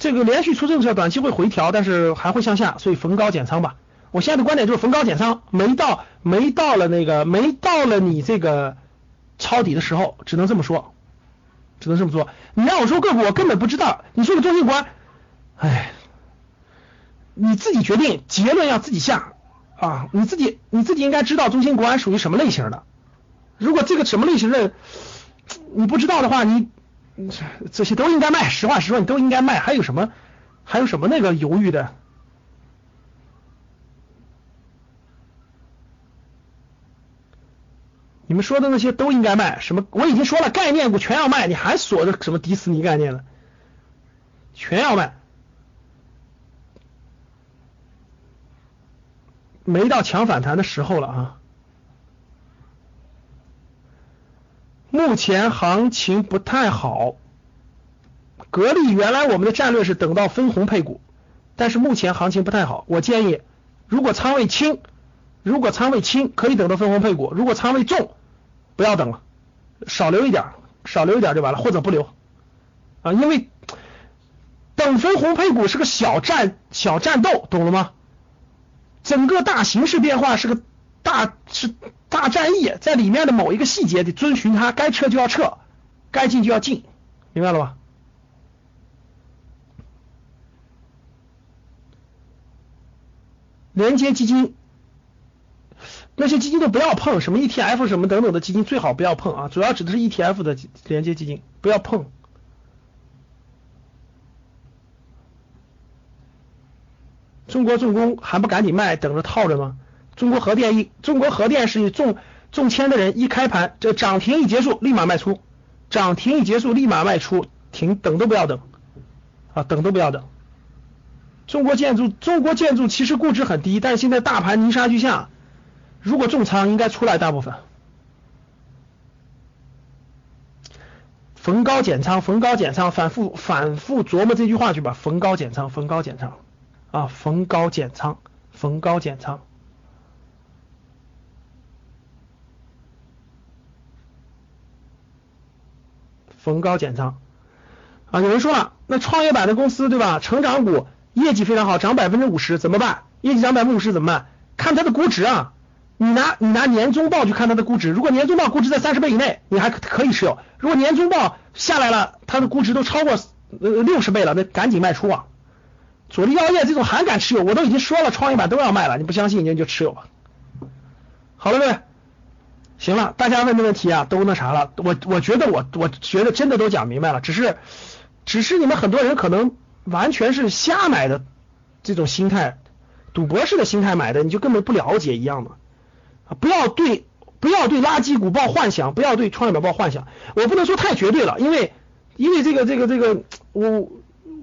这个连续出政策，短期会回调，但是还会向下，所以逢高减仓吧。我现在的观点就是逢高减仓，没到没到了那个没到了你这个抄底的时候，只能这么说，只能这么说。你让我说个股，我根本不知道。你说个中芯国，哎，你自己决定，结论要自己下啊，你自己你自己应该知道中心国安属于什么类型的。如果这个什么类型的你不知道的话，你 这些都应该卖。实话实说，你都应该卖。还有什么还有什么那个犹豫的？你们说的那些都应该卖，什么我已经说了，概念股全要卖，你还锁着什么迪士尼概念呢？全要卖，没到强反弹的时候了啊！目前行情不太好，格力原来我们的战略是等到分红配股，但是目前行情不太好，我建议如果仓位轻，如果仓位轻可以等到分红配股，如果仓位重。不要等了，少留一点，少留一点就完了，或者不留啊，因为等分红配股是个小战小战斗，懂了吗？整个大形势变化是个大是大战役，在里面的某一个细节得遵循它，该撤就要撤，该进就要进，明白了吧？连接基金。那些基金都不要碰，什么 ETF 什么等等的基金最好不要碰啊，主要指的是 ETF 的连接基金，不要碰。中国重工还不赶紧卖，等着套着吗？中国核电一，中国核电是中中签的人一开盘，这涨停一结束立马卖出，涨停一结束立马卖出，停等都不要等啊，等都不要等。中国建筑，中国建筑其实估值很低，但是现在大盘泥沙俱下。如果重仓应该出来大部分，逢高减仓，逢高减仓，反复反复琢磨这句话去吧。逢高减仓，逢高减仓，啊，逢高减仓，逢高减仓，逢高减仓。啊，有人说了，那创业板的公司对吧？成长股业绩非常好，涨百分之五十怎么办？业绩涨百分之五十怎么办？看它的估值啊。你拿你拿年终报去看它的估值，如果年终报估值在三十倍以内，你还可以持有；如果年终报下来了，它的估值都超过呃六十倍了，那赶紧卖出啊！佐力药业这种还敢持有？我都已经说了，创业板都要卖了，你不相信你就持有吧。好了没？行了，大家问的问题啊都那啥了，我我觉得我我觉得真的都讲明白了，只是只是你们很多人可能完全是瞎买的这种心态，赌博式的心态买的，你就根本不了解一样的。啊不要对不要对垃圾股抱幻想，不要对创业板抱幻想。我不能说太绝对了，因为因为这个这个这个，我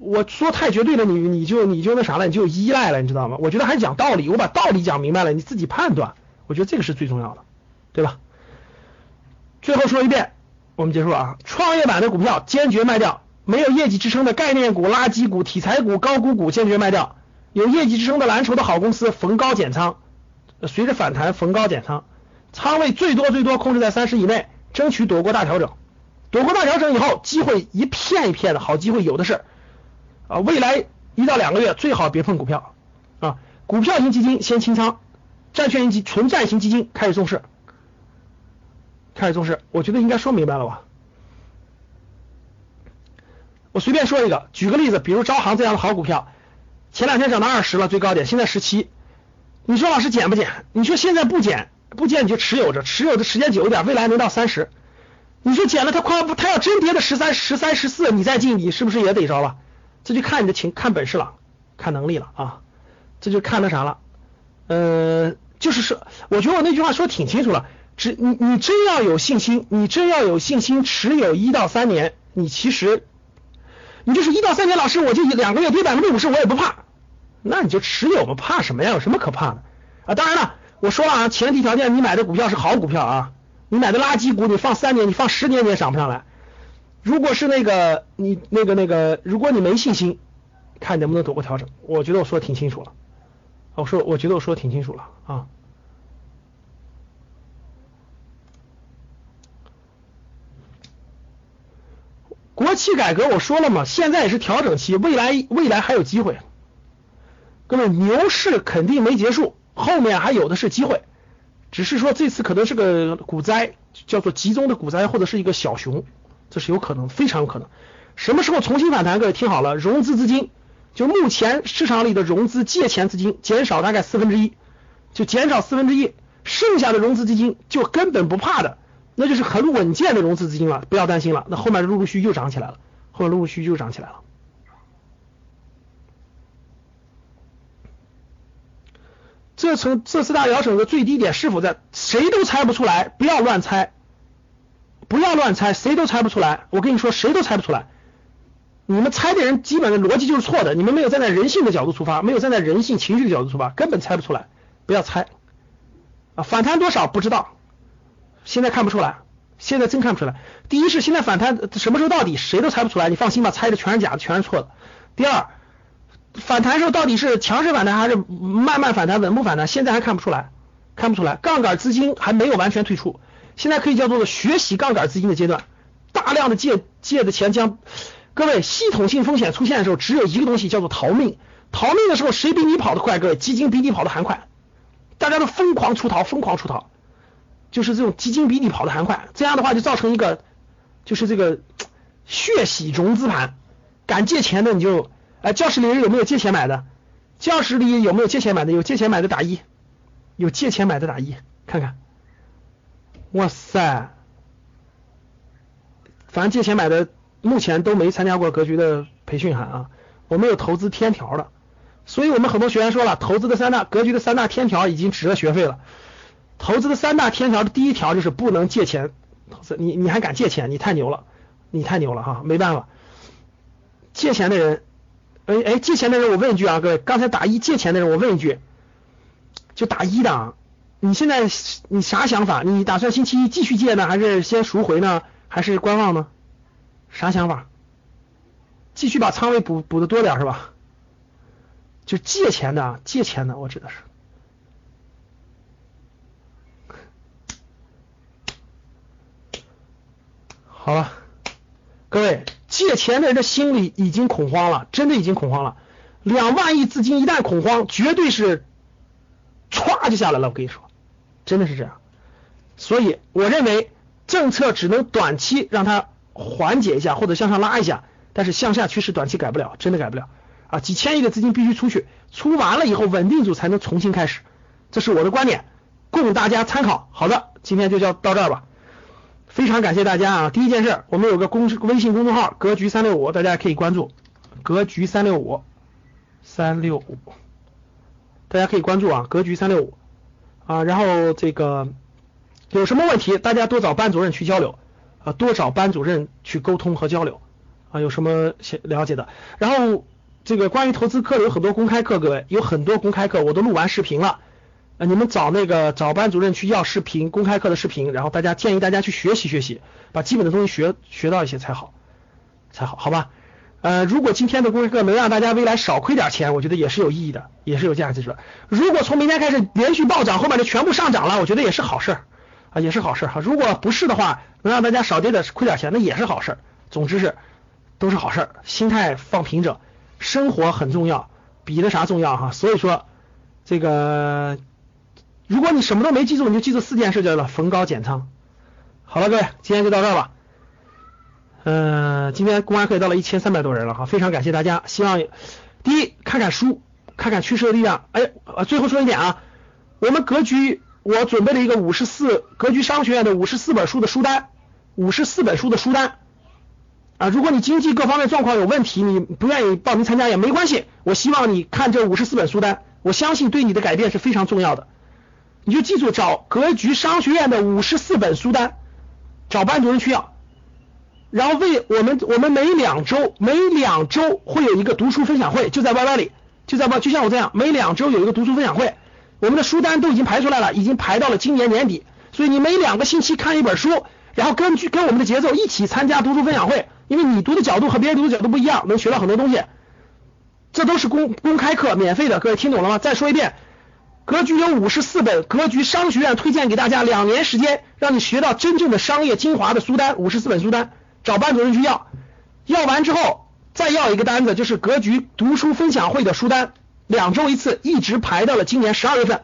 我说太绝对了，你你就你就那啥了，你就依赖了，你知道吗？我觉得还是讲道理，我把道理讲明白了，你自己判断。我觉得这个是最重要的，对吧？最后说一遍，我们结束啊！创业板的股票坚决卖掉，没有业绩支撑的概念股、垃圾股、题材股、高估股坚决卖掉，有业绩支撑的蓝筹的好公司逢高减仓。随着反弹逢高减仓，仓位最多最多控制在三十以内，争取躲过大调整。躲过大调整以后，机会一片一片的好机会有的是啊！未来一到两个月最好别碰股票啊！股票型基金先清仓，债券型基纯债型基金开始重视，开始重视。我觉得应该说明白了吧？我随便说一个，举个例子，比如招行这样的好股票，前两天涨到二十了，最高点现在十七。你说老师减不减？你说现在不减，不减你就持有着，持有的时间久一点，未来能到三十。你说减了它快不？它要真跌到十三、十三、十四，你再进，你是不是也得着了？这就看你的情，看本事了，看能力了啊！这就看那啥了。呃，就是说，我觉得我那句话说的挺清楚了。只你你真要有信心，你真要有信心持有一到三年，你其实你就是一到三年，老师我就两个月跌百分之五十，我也不怕。那你就持有吧，怕什么呀？有什么可怕的啊？当然了，我说了啊，前提条件你买的股票是好股票啊，你买的垃圾股，你放三年，你放十年你也涨不上来。如果是那个你那个那个，如果你没信心，看能不能躲过调整。我觉得我说的挺清楚了，我说我觉得我说的挺清楚了啊。国企改革我说了嘛，现在也是调整期，未来未来还有机会。各位，牛市肯定没结束，后面还有的是机会，只是说这次可能是个股灾，叫做集中的股灾或者是一个小熊，这是有可能，非常有可能。什么时候重新反弹？各位听好了，融资资金就目前市场里的融资借钱资金减少大概四分之一，就减少四分之一，剩下的融资资金就根本不怕的，那就是很稳健的融资资金了，不要担心了。那后面陆陆续续又涨起来了，后面陆陆续续又涨起来了。这从这四大摇绳的最低点是否在？谁都猜不出来，不要乱猜，不要乱猜，谁都猜不出来。我跟你说，谁都猜不出来。你们猜的人基本的逻辑就是错的，你们没有站在人性的角度出发，没有站在人性情绪的角度出发，根本猜不出来。不要猜啊！反弹多少不知道，现在看不出来，现在真看不出来。第一是现在反弹什么时候到底，谁都猜不出来。你放心吧，猜的全是假的，全是错的。第二。反弹时候到底是强势反弹还是慢慢反弹、稳步反弹？现在还看不出来，看不出来。杠杆资金还没有完全退出，现在可以叫做学习杠杆资金的阶段。大量的借借的钱将，各位系统性风险出现的时候，只有一个东西叫做逃命。逃命的时候谁比你跑得快？各位基金比你跑得还快，大家都疯狂出逃，疯狂出逃，就是这种基金比你跑得还快。这样的话就造成一个，就是这个血洗融资盘，敢借钱的你就。哎，教室里人有没有借钱买的？教室里有没有借钱买的？有借钱买的打一，有借钱买的打一，看看。哇塞，反正借钱买的目前都没参加过格局的培训，哈啊，我们有投资天条的，所以我们很多学员说了，投资的三大格局的三大天条已经值了学费了。投资的三大天条的第一条就是不能借钱投资，你你还敢借钱？你太牛了，你太牛了哈，没办法，借钱的人。哎哎，借钱的人，我问一句啊，各位，刚才打一借钱的人，我问一句，就打一的啊，你现在你啥想法？你打算星期一继续借呢，还是先赎回呢，还是观望呢？啥想法？继续把仓位补补的多点是吧？就借钱的，借钱的，我指的是。好了，各位。借钱的人的心里已经恐慌了，真的已经恐慌了。两万亿资金一旦恐慌，绝对是歘就下来了。我跟你说，真的是这样。所以我认为政策只能短期让它缓解一下或者向上拉一下，但是向下趋势短期改不了，真的改不了啊！几千亿的资金必须出去，出完了以后稳定住才能重新开始，这是我的观点，供大家参考。好的，今天就叫到这儿吧。非常感谢大家啊！第一件事，我们有个公微信公众号“格局三六五”，大家可以关注“格局三六五”三六五，大家可以关注啊，“格局三六五”啊。然后这个有什么问题，大家多找班主任去交流啊，多找班主任去沟通和交流啊。有什么想了解的？然后这个关于投资课有很多公开课，各位有很多公开课，我都录完视频了。啊，你们找那个找班主任去要视频，公开课的视频，然后大家建议大家去学习学习，把基本的东西学学到一些才好，才好，好吧？呃，如果今天的公开课能让大家未来少亏点钱，我觉得也是有意义的，也是有价值的。如果从明天开始连续暴涨，后面就全部上涨了，我觉得也是好事啊，也是好事哈。如果不是的话，能让大家少跌点亏点钱，那也是好事。总之是都是好事，心态放平整，生活很重要，比那啥重要哈。所以说这个。如果你什么都没记住，你就记住四件事就了：逢高减仓。好了，各位，今天就到这儿吧。嗯，今天公开课到了一千三百多人了哈，非常感谢大家。希望第一看看书，看看趋势的力量。哎，最后说一点啊，我们格局我准备了一个五十四格局商学院的五十四本书的书单，五十四本书的书单啊。如果你经济各方面状况有问题，你不愿意报名参加也没关系。我希望你看这五十四本书单，我相信对你的改变是非常重要的。你就记住找格局商学院的五十四本书单，找班主任去要，然后为我们我们每两周每两周会有一个读书分享会，就在 Y Y 里，就在 Y 就像我这样，每两周有一个读书分享会，我们的书单都已经排出来了，已经排到了今年年底，所以你每两个星期看一本书，然后根据跟我们的节奏一起参加读书分享会，因为你读的角度和别人读的角度不一样，能学到很多东西，这都是公公开课，免费的，各位听懂了吗？再说一遍。格局有五十四本，格局商学院推荐给大家两年时间，让你学到真正的商业精华的书单，五十四本书单，找班主任去要。要完之后再要一个单子，就是格局读书分享会的书单，两周一次，一直排到了今年十二月份。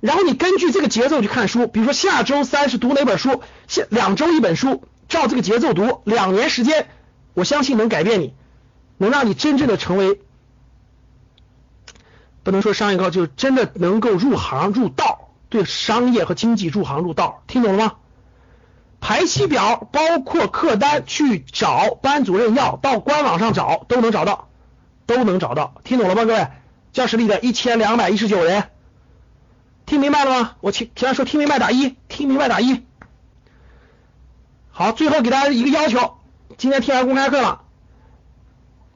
然后你根据这个节奏去看书，比如说下周三是读哪本书，下两周一本书，照这个节奏读，两年时间，我相信能改变你，能让你真正的成为，不能说商业高，就真的能够入行入道，对商业和经济入行入道，听懂了吗？排期表包括客单，去找班主任要，到官网上找都能找到，都能找到，听懂了吗？各位，教室里的一千两百一十九人。听明白了吗？我听，听他说听明白打一，听明白打一。好，最后给大家一个要求，今天听完公开课了，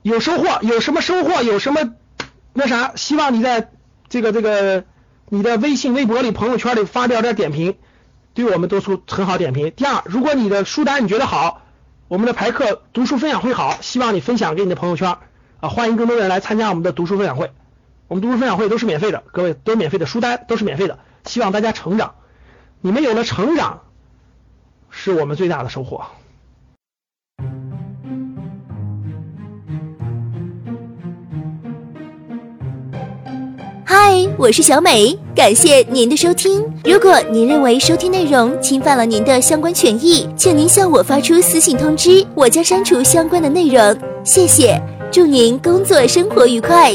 有收获，有什么收获，有什么那啥，希望你在这个这个你的微信、微博里、朋友圈里发表点点评，对我们都出很好点评。第二，如果你的书单你觉得好，我们的排课读书分享会好，希望你分享给你的朋友圈啊，欢迎更多人来参加我们的读书分享会。我们读书分享会都是免费的，各位都是免费的，书单都是免费的，希望大家成长。你们有了成长，是我们最大的收获。嗨，我是小美，感谢您的收听。如果您认为收听内容侵犯了您的相关权益，请您向我发出私信通知，我将删除相关的内容。谢谢，祝您工作生活愉快。